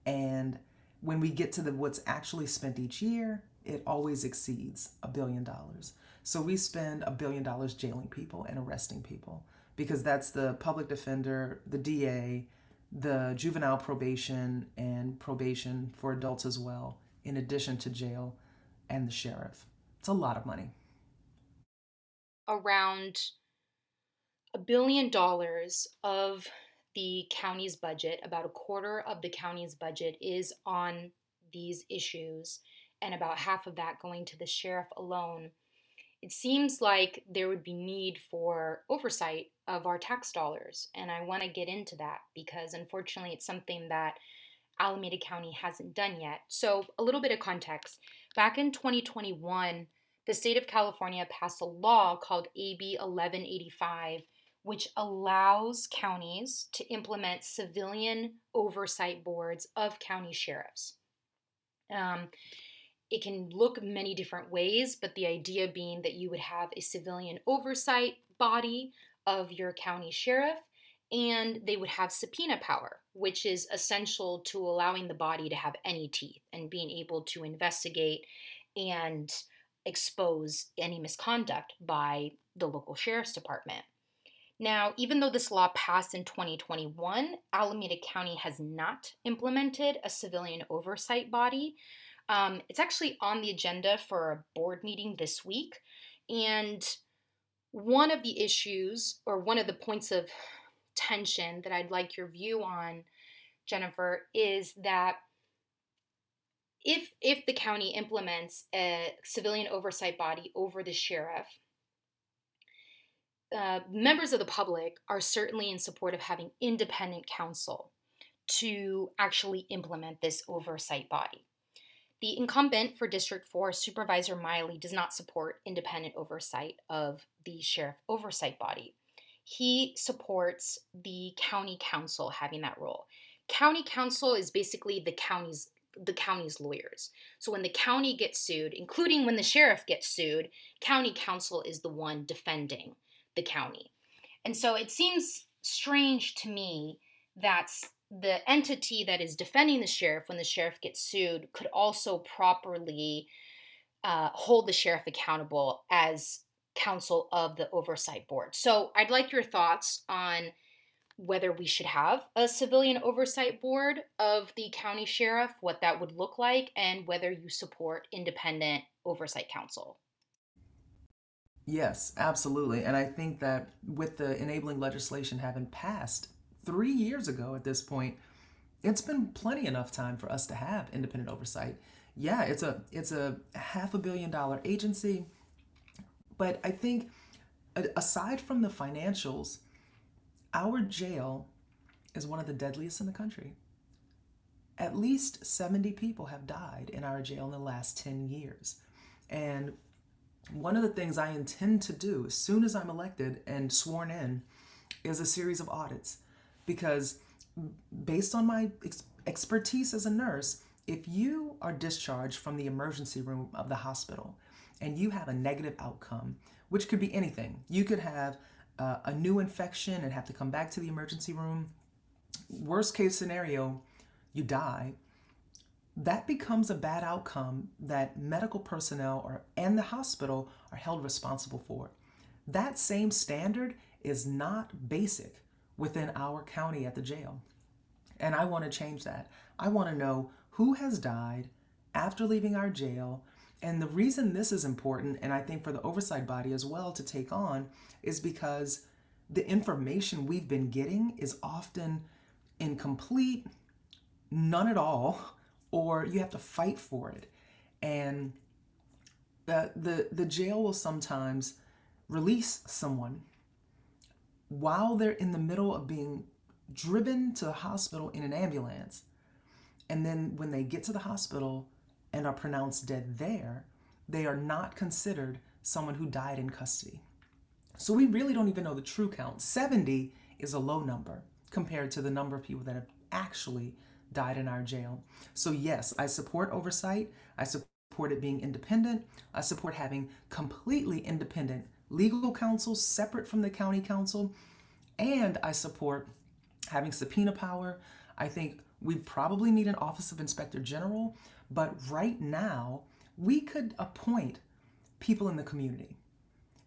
And when we get to the what's actually spent each year, it always exceeds a billion dollars. So we spend a billion dollars jailing people and arresting people because that's the public defender, the DA, the juvenile probation, and probation for adults as well, in addition to jail and the sheriff. It's a lot of money. Around a billion dollars of the county's budget, about a quarter of the county's budget, is on these issues, and about half of that going to the sheriff alone. It seems like there would be need for oversight of our tax dollars, and I want to get into that because unfortunately it's something that Alameda County hasn't done yet. So, a little bit of context. Back in 2021, the state of California passed a law called AB 1185 which allows counties to implement civilian oversight boards of county sheriffs. Um, it can look many different ways, but the idea being that you would have a civilian oversight body of your county sheriff and they would have subpoena power, which is essential to allowing the body to have any teeth and being able to investigate and expose any misconduct by the local sheriff's department. Now, even though this law passed in 2021, Alameda County has not implemented a civilian oversight body. Um, it's actually on the agenda for a board meeting this week. And one of the issues, or one of the points of tension that I'd like your view on, Jennifer, is that if if the county implements a civilian oversight body over the sheriff, uh, members of the public are certainly in support of having independent counsel to actually implement this oversight body. The incumbent for District 4, Supervisor Miley, does not support independent oversight of the sheriff oversight body. He supports the county counsel having that role. County counsel is basically the county's the county's lawyers. So when the county gets sued, including when the sheriff gets sued, county counsel is the one defending the county. And so it seems strange to me that the entity that is defending the sheriff when the sheriff gets sued could also properly uh, hold the sheriff accountable as counsel of the oversight board. So I'd like your thoughts on whether we should have a civilian oversight board of the county sheriff, what that would look like, and whether you support independent oversight counsel. Yes, absolutely. And I think that with the enabling legislation having passed three years ago at this point, it's been plenty enough time for us to have independent oversight. Yeah, it's a it's a half a billion dollar agency, but I think aside from the financials, our jail is one of the deadliest in the country. At least 70 people have died in our jail in the last 10 years. And one of the things I intend to do as soon as I'm elected and sworn in is a series of audits because based on my ex- expertise as a nurse, if you are discharged from the emergency room of the hospital and you have a negative outcome, which could be anything, you could have uh, a new infection and have to come back to the emergency room. Worst case scenario, you die that becomes a bad outcome that medical personnel or and the hospital are held responsible for. That same standard is not basic within our county at the jail. And I want to change that. I want to know who has died after leaving our jail. And the reason this is important, and I think for the oversight body as well to take on, is because the information we've been getting is often incomplete, none at all, or you have to fight for it. And the, the, the jail will sometimes release someone while they're in the middle of being driven to the hospital in an ambulance. And then when they get to the hospital and are pronounced dead there, they are not considered someone who died in custody. So we really don't even know the true count. 70 is a low number compared to the number of people that have actually died in our jail. So, yes, I support oversight. I support it being independent. I support having completely independent legal counsel separate from the county counsel. And I support having subpoena power. I think we probably need an Office of Inspector General, but right now, we could appoint people in the community.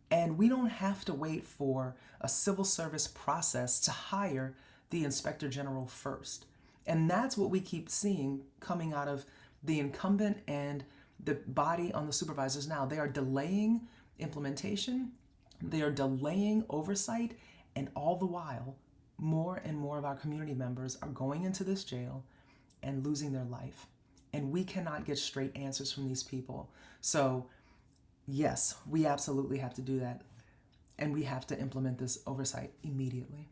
And we don't have to wait for a civil service process to hire the Inspector General first. And that's what we keep seeing coming out of the incumbent and the body on the supervisors now, they are delaying implementation, they are delaying oversight, and all the while, more and more of our community members are going into this jail and losing their life. And we cannot get straight answers from these people. So, yes, we absolutely have to do that. And we have to implement this oversight immediately.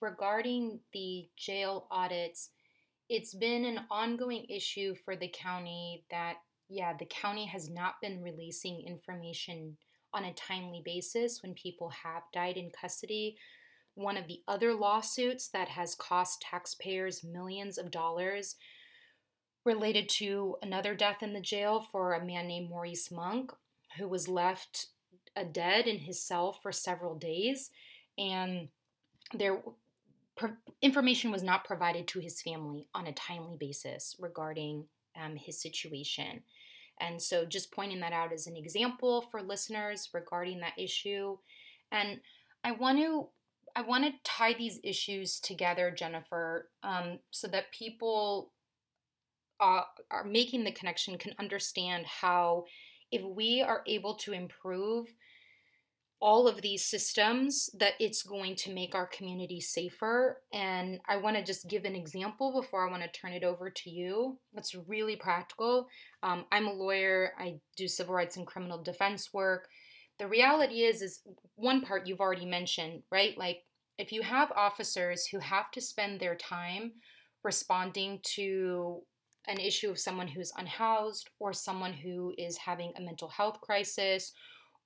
Regarding the jail audits, it's been an ongoing issue for the county that, yeah, the county has not been releasing information on a timely basis when people have died in custody. One of the other lawsuits that has cost taxpayers millions of dollars related to another death in the jail for a man named Maurice Monk, who was left a dead in his cell for several days. And there information was not provided to his family on a timely basis regarding um, his situation. And so, just pointing that out as an example for listeners regarding that issue. And I want to I want to tie these issues together, Jennifer, um, so that people uh, are making the connection can understand how, if we are able to improve all of these systems that it's going to make our community safer. And I want to just give an example before I want to turn it over to you. That's really practical. Um, I'm a lawyer, I do civil rights and criminal defense work. The reality is, is one part you've already mentioned, right? Like if you have officers who have to spend their time responding to an issue of someone who's unhoused or someone who is having a mental health crisis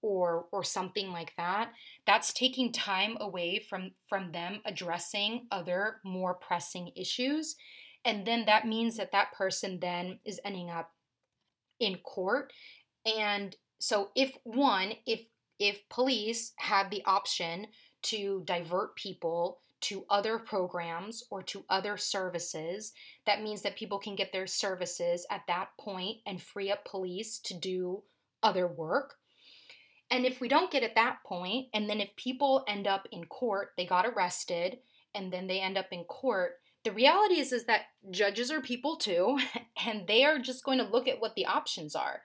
or or something like that that's taking time away from from them addressing other more pressing issues and then that means that that person then is ending up in court. And so if one if if police had the option to divert people to other programs or to other services that means that people can get their services at that point and free up police to do other work and if we don't get at that point, and then if people end up in court, they got arrested, and then they end up in court, the reality is is that judges are people too, and they are just going to look at what the options are.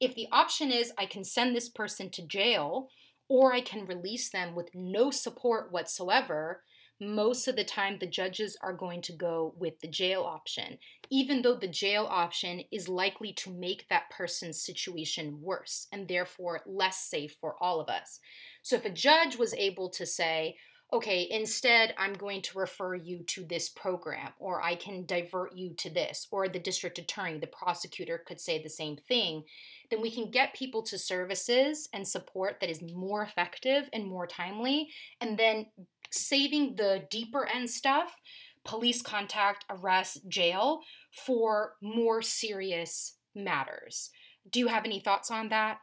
If the option is I can send this person to jail, or I can release them with no support whatsoever, most of the time the judges are going to go with the jail option, even though the jail option is likely to make that person's situation worse and therefore less safe for all of us. So if a judge was able to say, okay, instead, I'm going to refer you to this program, or I can divert you to this, or the district attorney, the prosecutor could say the same thing, then we can get people to services and support that is more effective and more timely, and then saving the deeper end stuff, police contact, arrest, jail, for more serious matters. Do you have any thoughts on that?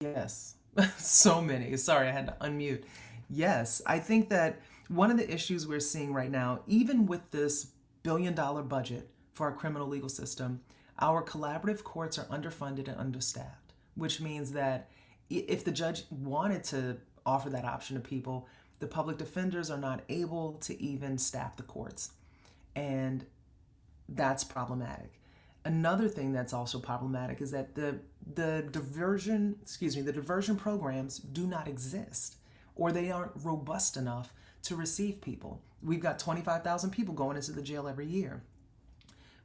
Yes, so many. Sorry, I had to unmute. Yes, I think that one of the issues we're seeing right now, even with this billion dollar budget for our criminal legal system, our collaborative courts are underfunded and understaffed, which means that if the judge wanted to offer that option to people, the public defenders are not able to even staff the courts. And that's problematic. Another thing that's also problematic is that the the diversion, excuse me, the diversion programs do not exist or they aren't robust enough to receive people. We've got 25,000 people going into the jail every year.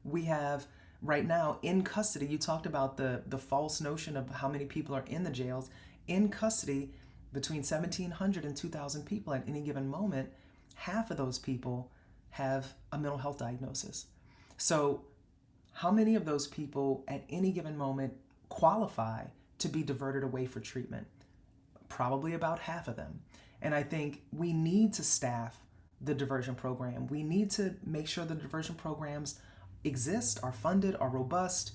We have right now in custody you talked about the the false notion of how many people are in the jails in custody between 1700 and 2000 people at any given moment half of those people have a mental health diagnosis so how many of those people at any given moment qualify to be diverted away for treatment probably about half of them and i think we need to staff the diversion program we need to make sure the diversion programs exist, are funded, are robust,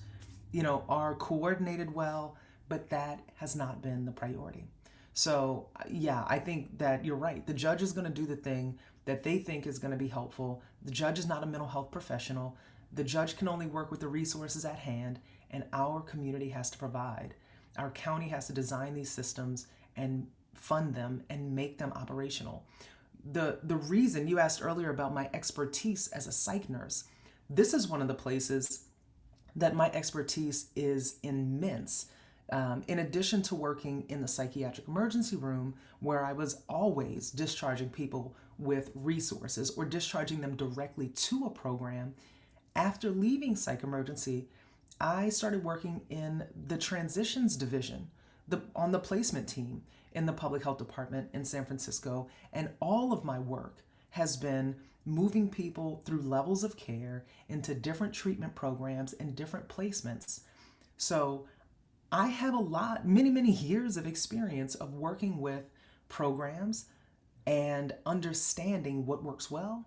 you know, are coordinated well, but that has not been the priority. So, yeah, I think that you're right. The judge is going to do the thing that they think is going to be helpful. The judge is not a mental health professional. The judge can only work with the resources at hand, and our community has to provide. Our county has to design these systems and fund them and make them operational. the the reason you asked earlier about my expertise as a psych nurse. This is one of the places that my expertise is immense. Um, in addition to working in the psychiatric emergency room, where I was always discharging people with resources or discharging them directly to a program, after leaving psych emergency, I started working in the transitions division, the, on the placement team in the public health department in San Francisco, and all of my work has been moving people through levels of care into different treatment programs and different placements. So I have a lot, many, many years of experience of working with programs and understanding what works well,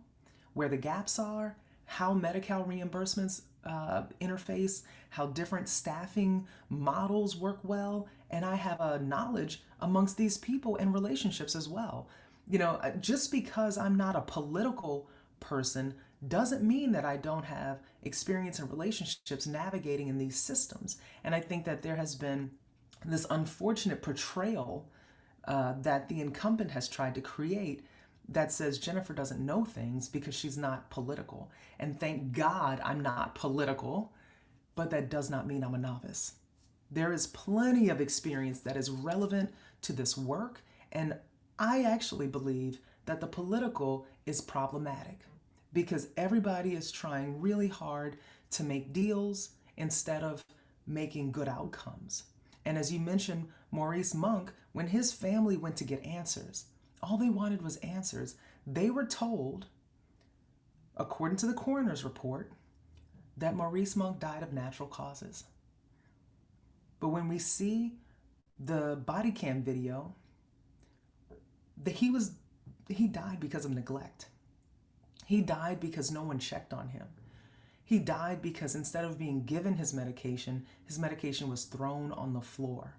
where the gaps are, how Medi Cal reimbursements uh, interface, how different staffing models work well, and I have a knowledge amongst these people and relationships as well. You know, uh, just because I'm not a political person doesn't mean that I don't have experience and relationships navigating in these systems. And I think that there has been this unfortunate portrayal uh, that the incumbent has tried to create that says Jennifer doesn't know things because she's not political. And thank God I'm not political, but that does not mean I'm a novice. There is plenty of experience that is relevant to this work, and I actually believe that the political is problematic because everybody is trying really hard to make deals instead of making good outcomes. And as you mentioned, Maurice Monk, when his family went to get answers, all they wanted was answers. They were told, according to the coroner's report, that Maurice Monk died of natural causes. But when we see the body cam video, that he was he died because of neglect. He died because no one checked on him. He died because instead of being given his medication, his medication was thrown on the floor.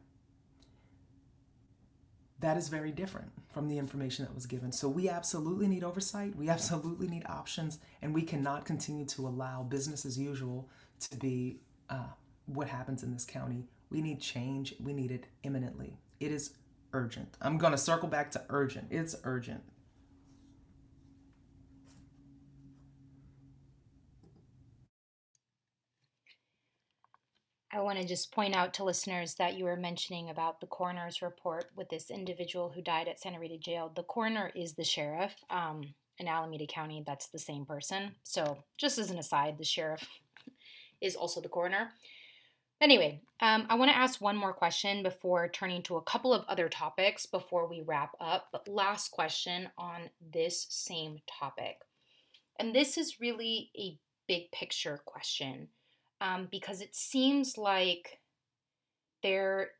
That is very different from the information that was given. So we absolutely need oversight. We absolutely need options, and we cannot continue to allow business as usual to be uh, what happens in this county. We need change. We need it imminently. It is urgent. I'm going to circle back to urgent. It's urgent. I want to just point out to listeners that you were mentioning about the coroner's report with this individual who died at Santa Rita Jail. The coroner is the sheriff um, in Alameda County. That's the same person. So, just as an aside, the sheriff is also the coroner. Anyway, um, I want to ask one more question before turning to a couple of other topics before we wrap up. But last question on this same topic. And this is really a big picture question um, because it seems like there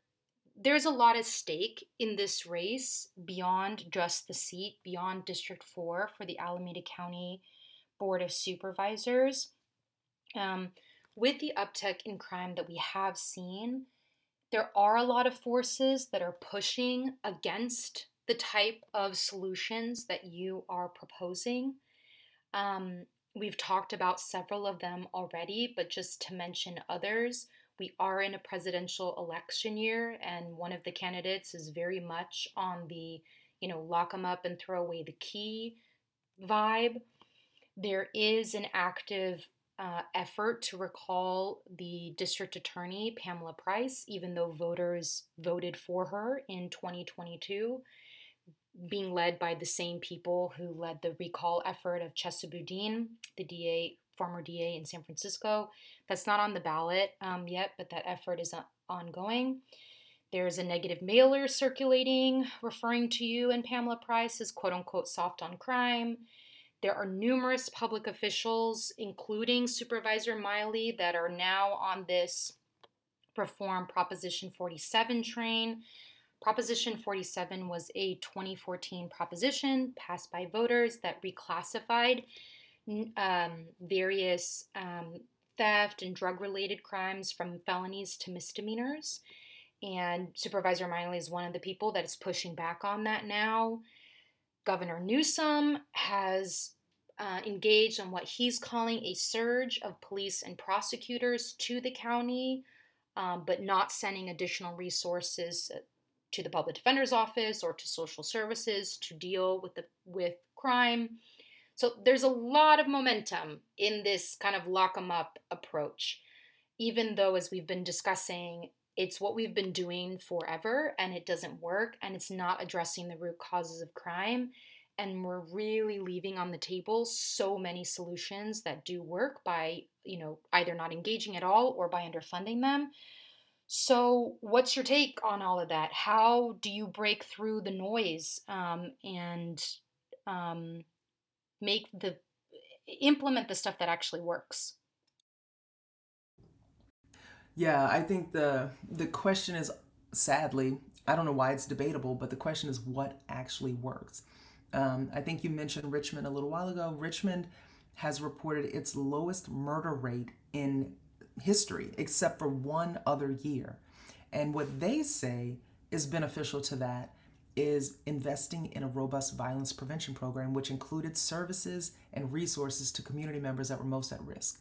there's a lot at stake in this race beyond just the seat, beyond District 4 for the Alameda County Board of Supervisors. Um, with the uptick in crime that we have seen, there are a lot of forces that are pushing against the type of solutions that you are proposing. Um, We've talked about several of them already, but just to mention others, we are in a presidential election year, and one of the candidates is very much on the, you know, lock them up and throw away the key vibe. There is an active uh, effort to recall the district attorney, Pamela Price, even though voters voted for her in 2022 being led by the same people who led the recall effort of Chesa Boudin, the DA, former DA in San Francisco. That's not on the ballot um, yet, but that effort is ongoing. There's a negative mailer circulating referring to you and Pamela Price as quote unquote soft on crime. There are numerous public officials, including Supervisor Miley, that are now on this Reform Proposition 47 train Proposition 47 was a 2014 proposition passed by voters that reclassified um, various um, theft and drug related crimes from felonies to misdemeanors. And Supervisor Miley is one of the people that is pushing back on that now. Governor Newsom has uh, engaged on what he's calling a surge of police and prosecutors to the county, um, but not sending additional resources to the public defender's office or to social services to deal with the with crime. So there's a lot of momentum in this kind of lock 'em up approach. Even though as we've been discussing, it's what we've been doing forever and it doesn't work and it's not addressing the root causes of crime and we're really leaving on the table so many solutions that do work by you know either not engaging at all or by underfunding them so what's your take on all of that? How do you break through the noise um, and um, make the implement the stuff that actually works? Yeah i think the the question is sadly i don't know why it's debatable but the question is what actually works. Um, I think you mentioned Richmond a little while ago. Richmond has reported its lowest murder rate in history, except for one other year. And what they say is beneficial to that is investing in a robust violence prevention program, which included services and resources to community members that were most at risk.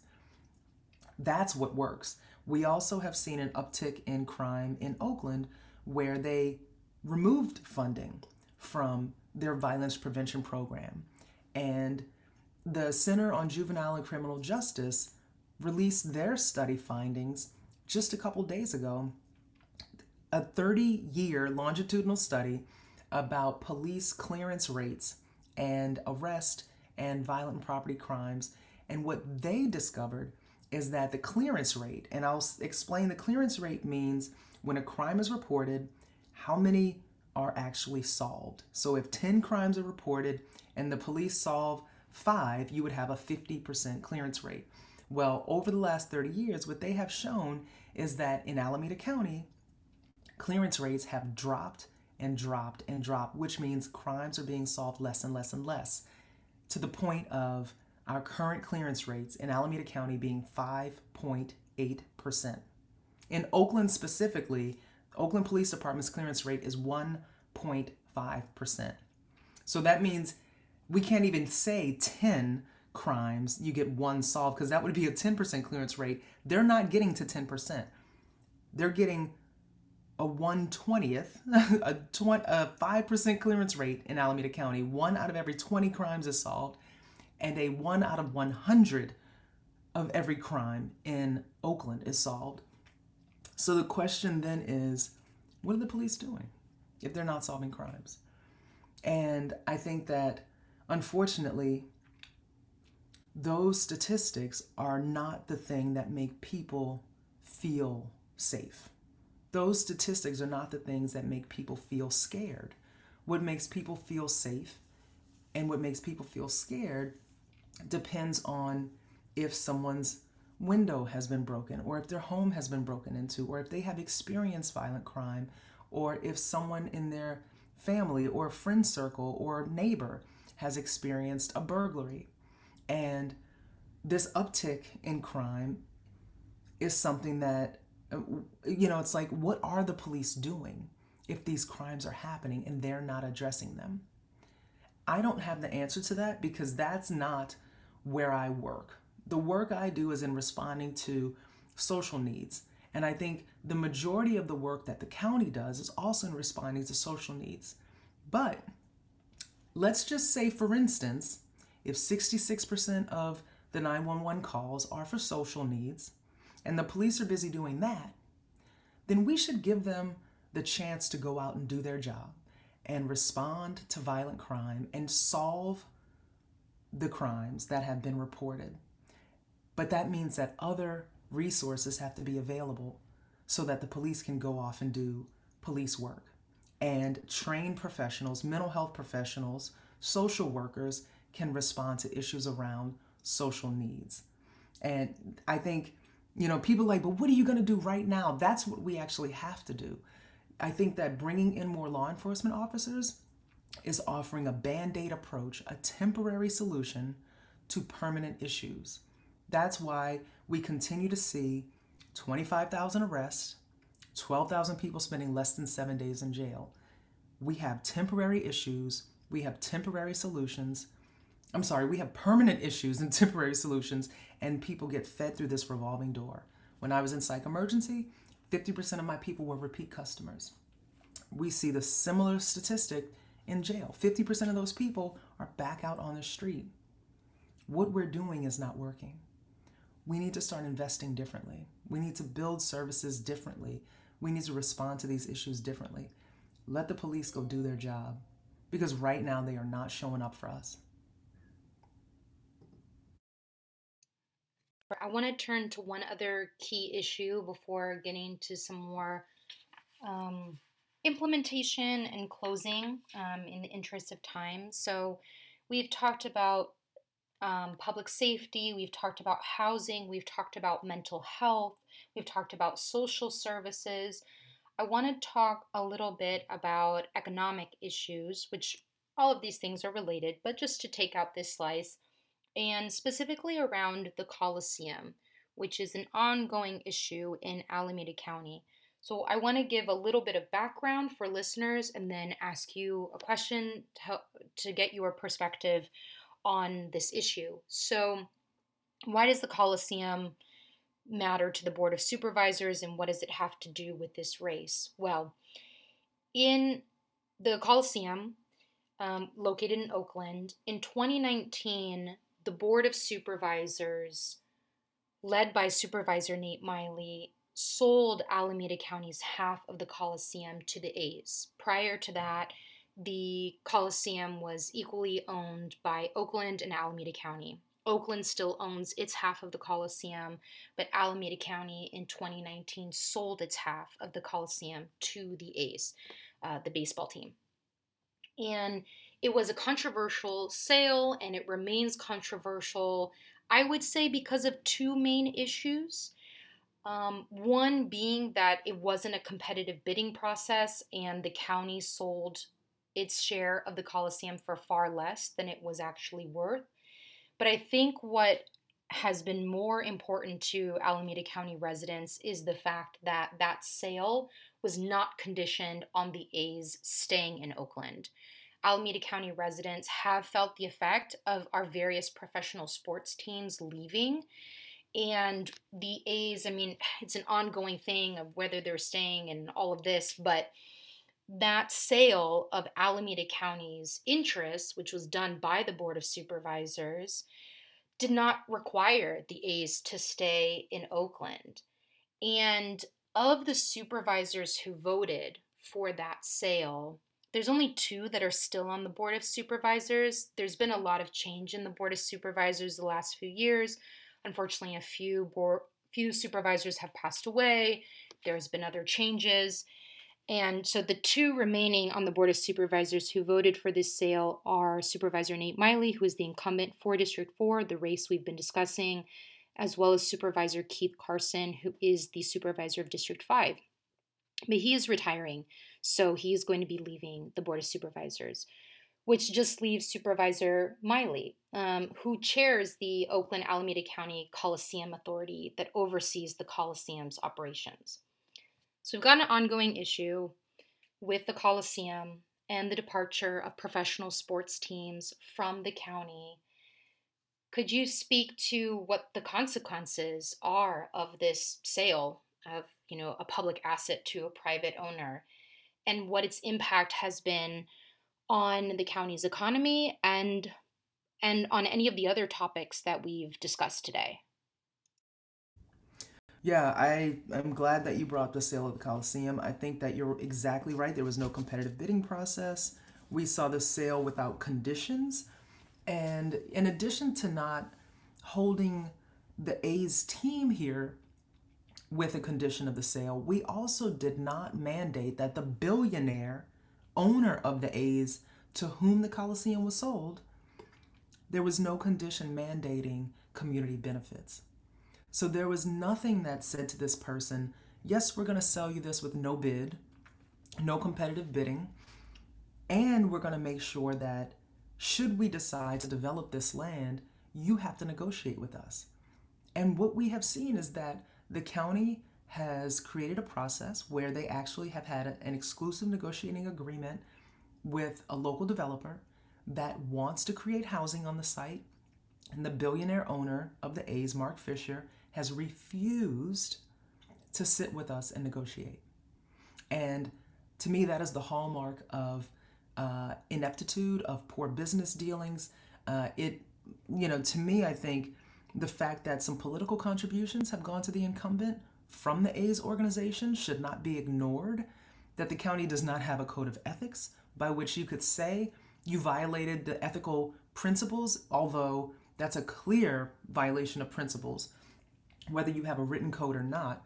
That's what works. We also have seen an uptick in crime in Oakland where they removed funding from their violence prevention program. And the Center on Juvenile and Criminal Justice released their study findings just a couple days ago. A 30 year longitudinal study about police clearance rates and arrest and violent property crimes. And what they discovered is that the clearance rate, and I'll explain the clearance rate means when a crime is reported, how many are actually solved. So if 10 crimes are reported and the police solve five, you would have a 50% clearance rate. Well, over the last 30 years, what they have shown is that in Alameda County, clearance rates have dropped and dropped and dropped, which means crimes are being solved less and less and less, to the point of our current clearance rates in Alameda County being 5.8%. In Oakland specifically, Oakland Police Department's clearance rate is 1.5%. So that means we can't even say 10 crimes you get one solved because that would be a 10% clearance rate. They're not getting to 10%. They're getting a 120th, a, 20, a 5% clearance rate in Alameda County. One out of every 20 crimes is solved, and a 1 out of 100 of every crime in Oakland is solved. So the question then is what are the police doing if they're not solving crimes? And I think that unfortunately, those statistics are not the thing that make people feel safe. Those statistics are not the things that make people feel scared. What makes people feel safe and what makes people feel scared depends on if someone's window has been broken, or if their home has been broken into, or if they have experienced violent crime, or if someone in their family or friend circle or neighbor has experienced a burglary. And this uptick in crime is something that, uh, you know, it's like, what are the police doing if these crimes are happening and they're not addressing them? I don't have the answer to that because that's not where I work the work I do is in responding to social needs. And I think the majority of the work that the county does is also in responding to social needs. But let's just say, for instance, if 66% of the 911 calls are for social needs and the police are busy doing that, then we should give them the chance to go out and do their job and respond to violent crime and solve the crimes that have been reported. But that means that other resources have to be available so that the police can go off and do police work. And trained professionals, mental health professionals, social workers can respond to issues around social needs. And I think, you know, people like, but what are you going to do right now? That's what we actually have to do. I think that bringing in more law enforcement officers is offering a band aid approach, a temporary solution to permanent issues. That's why we continue to see 25,000 arrests, 12,000 people spending less than seven days in jail. We have temporary issues, we have temporary solutions. I'm sorry, we have permanent issues and temporary solutions, and people get fed through this revolving door. When I was in psych emergency, 50% of my people were repeat customers. we see the similar statistic in jail. 50% of those people are back out on the street. What we're doing is not working. We need to start investing differently. We need to build services differently. We need to respond to these issues differently. Let the police go do their job because right now they are not showing up for us. I want to turn to one other key issue before getting to some more um, implementation and closing um, in the interest of time. So, we've talked about um, public safety, we've talked about housing, we've talked about mental health, we've talked about social services. I want to talk a little bit about economic issues, which all of these things are related, but just to take out this slice, and specifically around the Coliseum, which is an ongoing issue in Alameda County. So I want to give a little bit of background for listeners and then ask you a question to, to get your perspective on this issue. So, why does the Coliseum matter to the Board of Supervisors and what does it have to do with this race? Well, in the Coliseum, um, located in Oakland, in 2019, the Board of Supervisors, led by Supervisor Nate Miley, sold Alameda County's half of the Coliseum to the A's. Prior to that, the Coliseum was equally owned by Oakland and Alameda County. Oakland still owns its half of the Coliseum, but Alameda County in 2019 sold its half of the Coliseum to the A's, uh, the baseball team. And it was a controversial sale, and it remains controversial, I would say, because of two main issues. Um, one being that it wasn't a competitive bidding process and the county sold its share of the Coliseum for far less than it was actually worth. But I think what has been more important to Alameda County residents is the fact that that sale was not conditioned on the A's staying in Oakland. Alameda County residents have felt the effect of our various professional sports teams leaving and the A's, I mean, it's an ongoing thing of whether they're staying and all of this, but that sale of Alameda County's interests, which was done by the Board of Supervisors, did not require the A's to stay in Oakland. And of the supervisors who voted for that sale, there's only two that are still on the Board of Supervisors. There's been a lot of change in the Board of Supervisors the last few years. Unfortunately, a few board, few supervisors have passed away. There's been other changes. And so the two remaining on the Board of Supervisors who voted for this sale are Supervisor Nate Miley, who is the incumbent for District 4, the race we've been discussing, as well as Supervisor Keith Carson, who is the supervisor of District 5. But he is retiring, so he is going to be leaving the Board of Supervisors which just leaves Supervisor Miley, um, who chairs the Oakland Alameda County Coliseum Authority that oversees the Coliseum's operations. So we've got an ongoing issue with the Coliseum and the departure of professional sports teams from the county. Could you speak to what the consequences are of this sale of, you know, a public asset to a private owner and what its impact has been on the county's economy and and on any of the other topics that we've discussed today. Yeah, I am glad that you brought the sale of the Coliseum. I think that you're exactly right. There was no competitive bidding process. We saw the sale without conditions. And in addition to not holding the A's team here with a condition of the sale, we also did not mandate that the billionaire owner of the A's to whom the Coliseum was sold, there was no condition mandating community benefits. So there was nothing that said to this person, yes, we're going to sell you this with no bid, no competitive bidding, and we're going to make sure that should we decide to develop this land, you have to negotiate with us. And what we have seen is that the county has created a process where they actually have had an exclusive negotiating agreement with a local developer that wants to create housing on the site. And the billionaire owner of the A's, Mark Fisher, has refused to sit with us and negotiate. And To me, that is the hallmark of uh, ineptitude, of poor business dealings. Uh, it, you know, to me, I think the fact that some political contributions have gone to the incumbent from the A's organization should not be ignored. That the county does not have a code of ethics by which you could say you violated the ethical principles, although that's a clear violation of principles, whether you have a written code or not,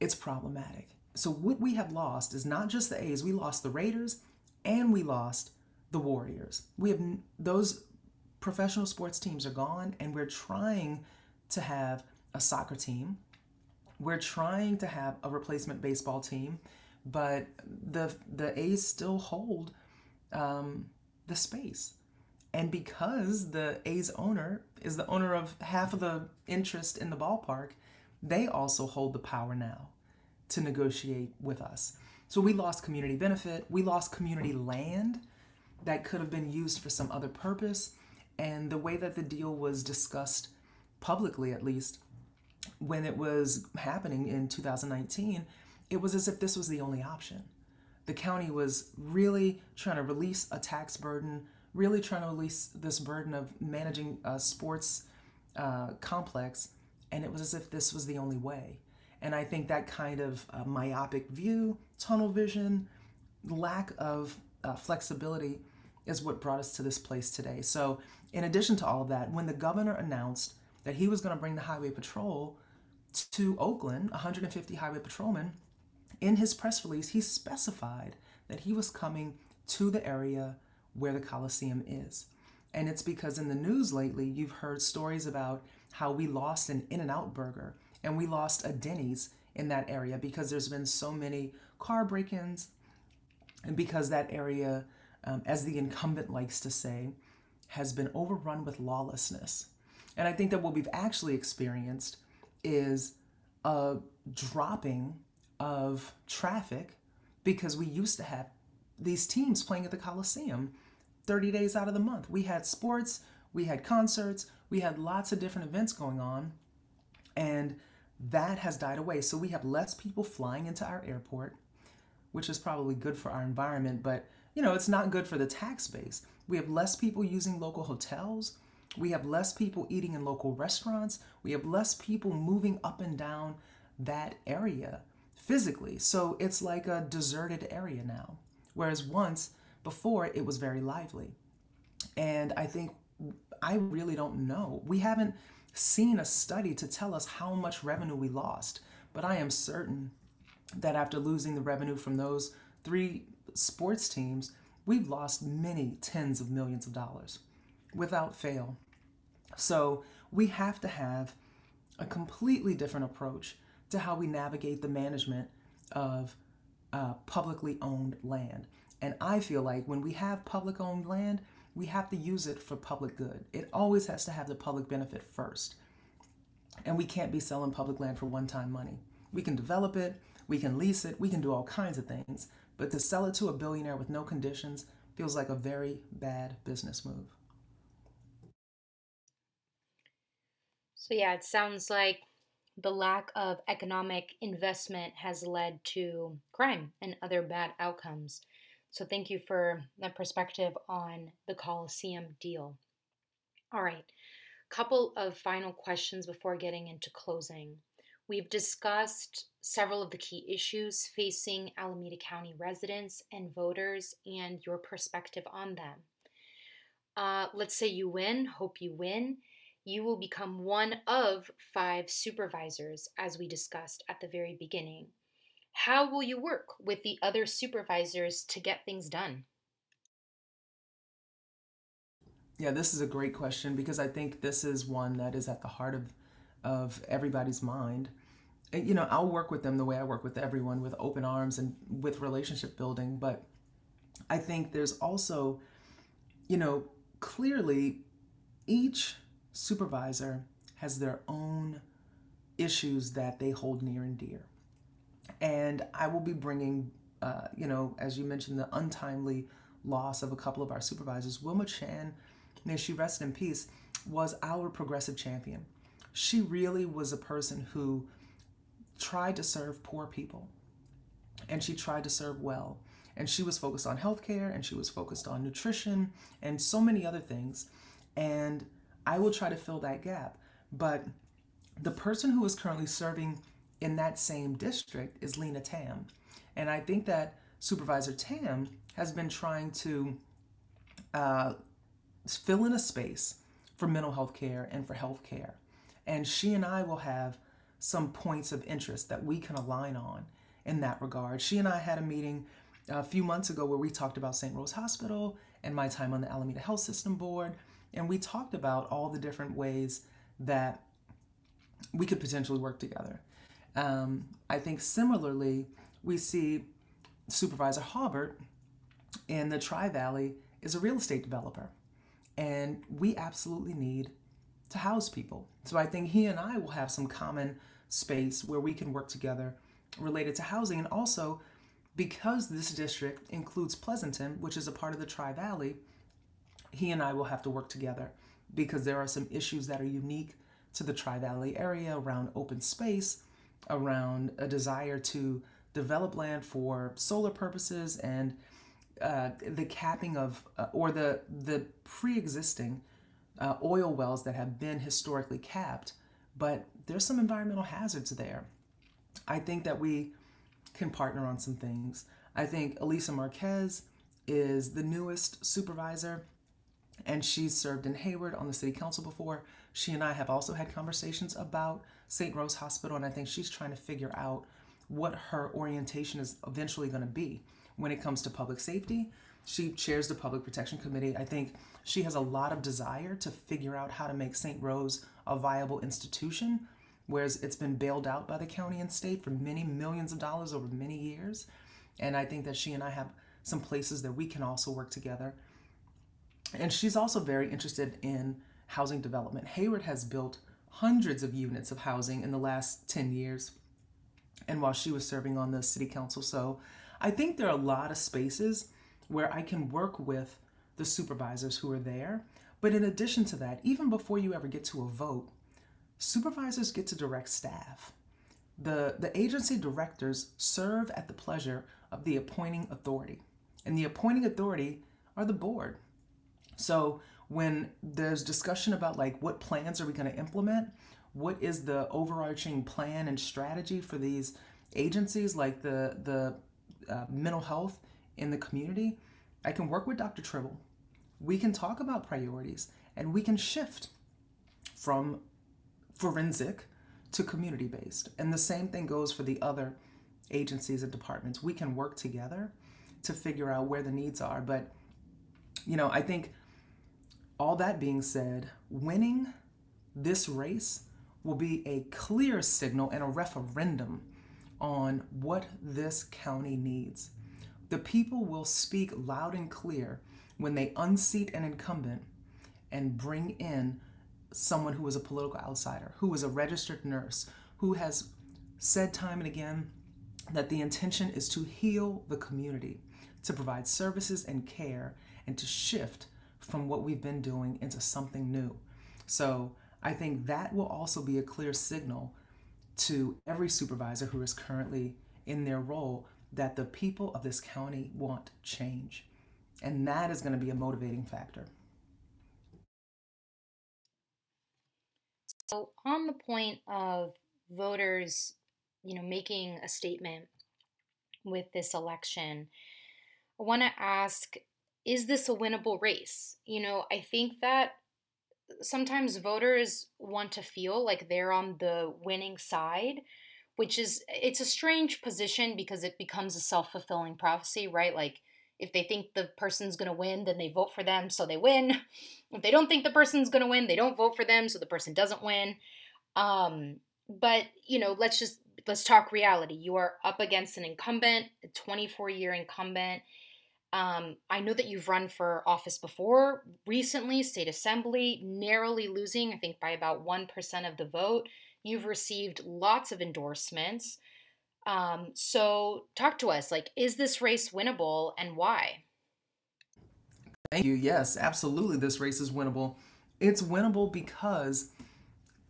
it's problematic. So, what we have lost is not just the A's, we lost the Raiders and we lost the Warriors. We have those professional sports teams are gone, and we're trying to have a soccer team. We're trying to have a replacement baseball team, but the the A's still hold um, the space. And because the A's owner is the owner of half of the interest in the ballpark, they also hold the power now to negotiate with us. So we lost community benefit, we lost community land that could have been used for some other purpose. And the way that the deal was discussed publicly, at least, when it was happening in 2019, it was as if this was the only option. The county was really trying to release a tax burden, really trying to release this burden of managing a sports uh, complex, and it was as if this was the only way. And I think that kind of uh, myopic view, tunnel vision, lack of uh, flexibility is what brought us to this place today. So, in addition to all of that, when the governor announced that he was going to bring the highway patrol to Oakland, 150 highway patrolmen, in his press release, he specified that he was coming to the area where the Coliseum is. And it's because in the news lately, you've heard stories about how we lost an In N Out burger and we lost a Denny's in that area because there's been so many car break ins, and because that area, um, as the incumbent likes to say, has been overrun with lawlessness. And I think that what we've actually experienced is a dropping of traffic because we used to have these teams playing at the Coliseum 30 days out of the month. We had sports, we had concerts, we had lots of different events going on, and that has died away. So we have less people flying into our airport, which is probably good for our environment, but you know, it's not good for the tax base. We have less people using local hotels. We have less people eating in local restaurants. We have less people moving up and down that area physically. So it's like a deserted area now. Whereas once before it was very lively. And I think I really don't know. We haven't seen a study to tell us how much revenue we lost, but I am certain that after losing the revenue from those three sports teams, we've lost many tens of millions of dollars without fail. So we have to have a completely different approach to how we navigate the management of uh, publicly owned land. And I feel like when we have public owned land, we have to use it for public good. It always has to have the public benefit first. And we can't be selling public land for one time money. We can develop it, we can lease it, we can do all kinds of things, but to sell it to a billionaire with no conditions feels like a very bad business move. So, yeah, it sounds like the lack of economic investment has led to crime and other bad outcomes. So, thank you for that perspective on the Coliseum deal. All right, couple of final questions before getting into closing. We've discussed several of the key issues facing Alameda County residents and voters and your perspective on them. Uh, let's say you win, hope you win you will become one of five supervisors, as we discussed at the very beginning. How will you work with the other supervisors to get things done? Yeah, this is a great question because I think this is one that is at the heart of, of everybody's mind. You know, I'll work with them the way I work with everyone with open arms and with relationship building, but I think there's also, you know, clearly each supervisor has their own issues that they hold near and dear. And I will be bringing, uh, you know, as you mentioned, the untimely loss of a couple of our supervisors. Wilma Chan, may she rest in peace, was our progressive champion. She really was a person who tried to serve poor people. and she tried to serve well. And she was focused on healthcare and she was focused on nutrition and so many other things. And I will try to fill that gap. But the person who is currently serving in that same district is Lena Tam. And I think that Supervisor Tam has been trying to uh, fill in a space for mental health care and for health care. And she and I will have some points of interest that we can align on in that regard. She and I had a meeting a few months ago where we talked about St. Rose Hospital and my time on the Alameda Health System Board. And we talked about all the different ways that we could potentially work together. Um, I think similarly, we see Supervisor Haubert in the Tri Valley is a real estate developer. And we absolutely need to house people. So I think he and I will have some common space where we can work together related to housing. And also, because this district includes Pleasanton, which is a part of the Tri Valley, he and I will have to work together because there are some issues that are unique to the Tri Valley area around open space, around a desire to develop land for solar purposes, and uh, the capping of uh, or the the pre-existing uh, oil wells that have been historically capped, but there's some environmental hazards there. I think that we can partner on some things. I think Elisa Marquez is the newest supervisor, and she's served in Hayward on the city council before. She and I have also had conversations about St. Rose Hospital, and I think she's trying to figure out what her orientation is eventually going to be when it comes to public safety. She chairs the Public Protection Committee. I think she has a lot of desire to figure out how to make St. Rose a viable institution, whereas it's been bailed out by the county and state for many millions of dollars over many years. And I think that she and I have some places that we can also work together. And she's also very interested in housing development. Hayward has built hundreds of units of housing in the last 10 years and while she was serving on the city council. So I think there are a lot of spaces where I can work with the supervisors who are there. But in addition to that, even before you ever get to a vote, supervisors get to direct staff. The, the agency directors serve at the pleasure of the appointing authority. And the appointing authority are the board. So when there's discussion about like what plans are we going to implement, what is the overarching plan and strategy for these agencies like the the uh, mental health in the community, I can work with Dr. Tribble. We can talk about priorities and we can shift from forensic to community based. And the same thing goes for the other agencies and departments. We can work together to figure out where the needs are. But, you know, I think all that being said, winning this race will be a clear signal and a referendum on what this county needs. The people will speak loud and clear when they unseat an incumbent and bring in someone who is a political outsider, who is a registered nurse, who has said time and again that the intention is to heal the community, to provide services and care, and to shift from what we've been doing into something new. So I think that will also be a clear signal to every supervisor who is currently in their role that the people of this county want change. And that is going to be a motivating factor. So, on the point of voters, you know, making a statement with this election, I want to ask is this a winnable race? You know, I think that sometimes voters want to feel like they're on the winning side which is it's a strange position because it becomes a self-fulfilling prophecy right? Like if they think the person's going to win then they vote for them so they win. If they don't think the person's going to win they don't vote for them so the person doesn't win. Um, but you know let's just let's talk reality. You are up against an incumbent a 24 year incumbent. Um, I know that you've run for office before, recently, state assembly, narrowly losing, I think, by about 1% of the vote. You've received lots of endorsements. Um, so, talk to us. Like, is this race winnable and why? Thank you. Yes, absolutely. This race is winnable. It's winnable because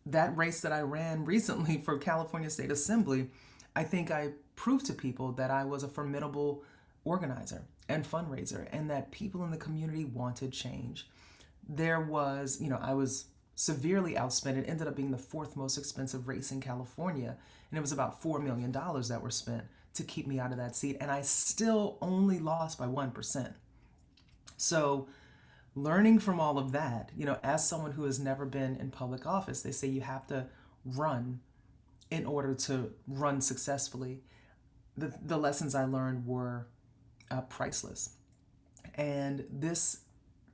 that race that I ran recently for California State Assembly, I think I proved to people that I was a formidable organizer and fundraiser and that people in the community wanted change. There was, you know, I was severely outspent. It ended up being the fourth most expensive race in California, and it was about $4 million that were spent to keep me out of that seat, and I still only lost by 1%. So, learning from all of that, you know, as someone who has never been in public office, they say you have to run in order to run successfully. The, the lessons I learned were uh, priceless. And this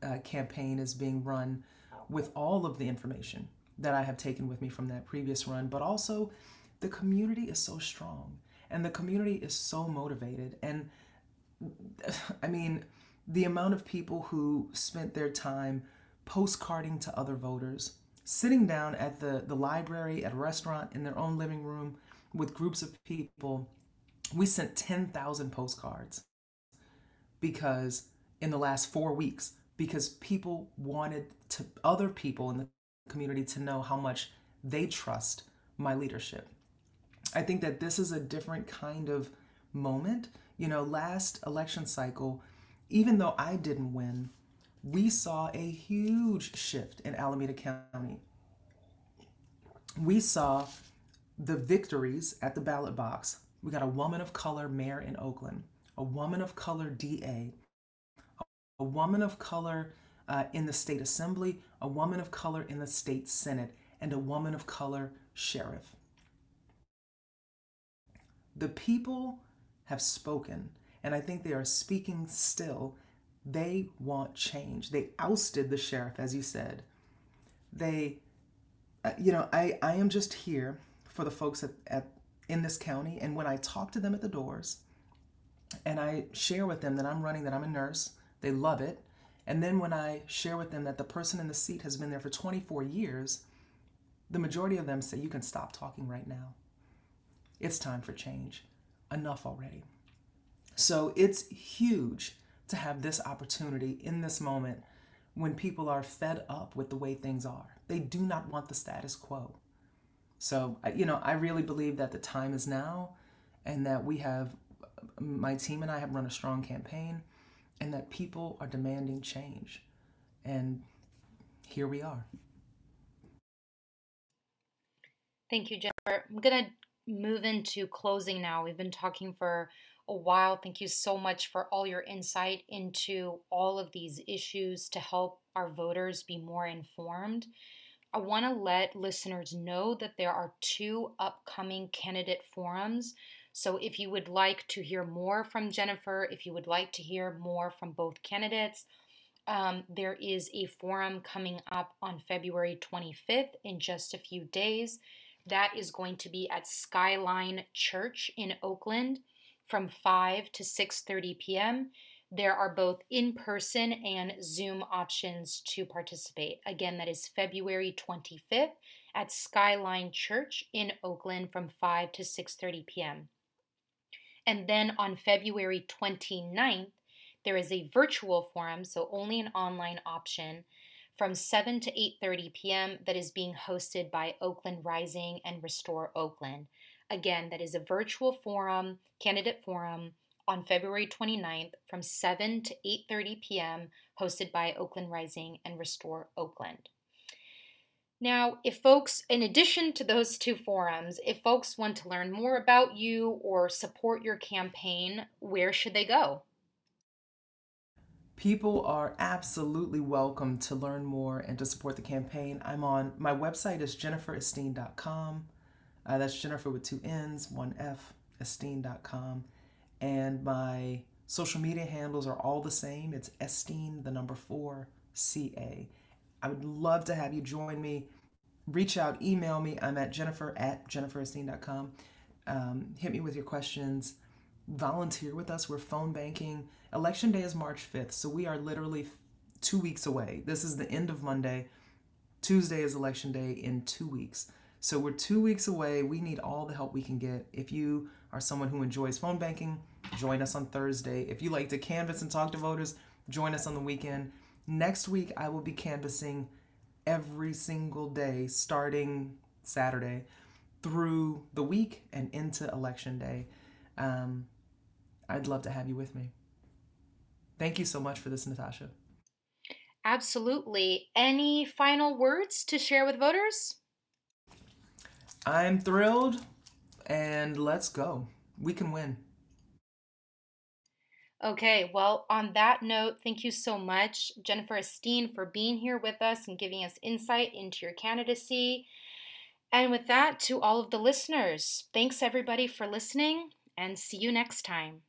uh, campaign is being run with all of the information that I have taken with me from that previous run, but also the community is so strong and the community is so motivated. And I mean, the amount of people who spent their time postcarding to other voters, sitting down at the, the library, at a restaurant, in their own living room with groups of people. We sent 10,000 postcards because in the last four weeks, because people wanted to other people in the community to know how much they trust my leadership. I think that this is a different kind of moment. You know, last election cycle, even though I didn't win, we saw a huge shift in Alameda County. We saw the victories at the ballot box. We got a woman of color mayor in Oakland, a woman of color DA, a woman of color uh, in the state assembly, a woman of color in the state senate, and a woman of color sheriff. The people have spoken, and I think they are speaking still they want change. They ousted the sheriff, as you said. They, uh, you know, I, I am just here for the folks at, at in this county. And when I talk to them at the doors and I share with them that I'm running, that I'm a nurse, they love it. And then when I share with them that the person in the seat has been there for 24 years, the majority of them say, You can stop talking right now. It's time for change. Enough already. So it's huge to have this opportunity in this moment when people are fed up with the way things are. They do not want the status quo. So, you know, I really believe that the time is now and that we have, my team and I have run a strong campaign and that people are demanding change. And here we are. Thank you, Jennifer. I'm going to move into closing now. We've been talking for a while. Thank you so much for all your insight into all of these issues to help our voters be more informed. I want to let listeners know that there are two upcoming candidate forums. So, if you would like to hear more from Jennifer, if you would like to hear more from both candidates, um, there is a forum coming up on February 25th in just a few days. That is going to be at Skyline Church in Oakland from 5 to 6:30 p.m. There are both in-person and Zoom options to participate. Again, that is February 25th at Skyline Church in Oakland from 5 to 6:30 p.m. And then on February 29th, there is a virtual forum, so only an online option from 7 to 8:30 p.m. that is being hosted by Oakland Rising and Restore Oakland. Again, that is a virtual forum, candidate forum on February 29th from 7 to 8:30 p.m. hosted by Oakland Rising and Restore Oakland. Now, if folks, in addition to those two forums, if folks want to learn more about you or support your campaign, where should they go? People are absolutely welcome to learn more and to support the campaign. I'm on my website is jenniferesteen.com. Uh, that's Jennifer with two N's, one F, Esteen.com. And my social media handles are all the same. It's Esteen, the number four, CA. I would love to have you join me. Reach out, email me. I'm at jennifer at jenniferesteen.com. Um, hit me with your questions. Volunteer with us. We're phone banking. Election day is March 5th, so we are literally two weeks away. This is the end of Monday. Tuesday is election day in two weeks. So we're two weeks away. We need all the help we can get. If you are someone who enjoys phone banking, join us on Thursday. If you like to canvass and talk to voters, join us on the weekend. Next week, I will be canvassing every single day starting Saturday through the week and into election day. um, I'd love to have you with me. Thank you so much for this, Natasha. Absolutely. Any final words to share with voters? I'm thrilled, and let's go. We can win. Okay, well, on that note, thank you so much, Jennifer Esteen, for being here with us and giving us insight into your candidacy. And with that, to all of the listeners, thanks everybody for listening and see you next time.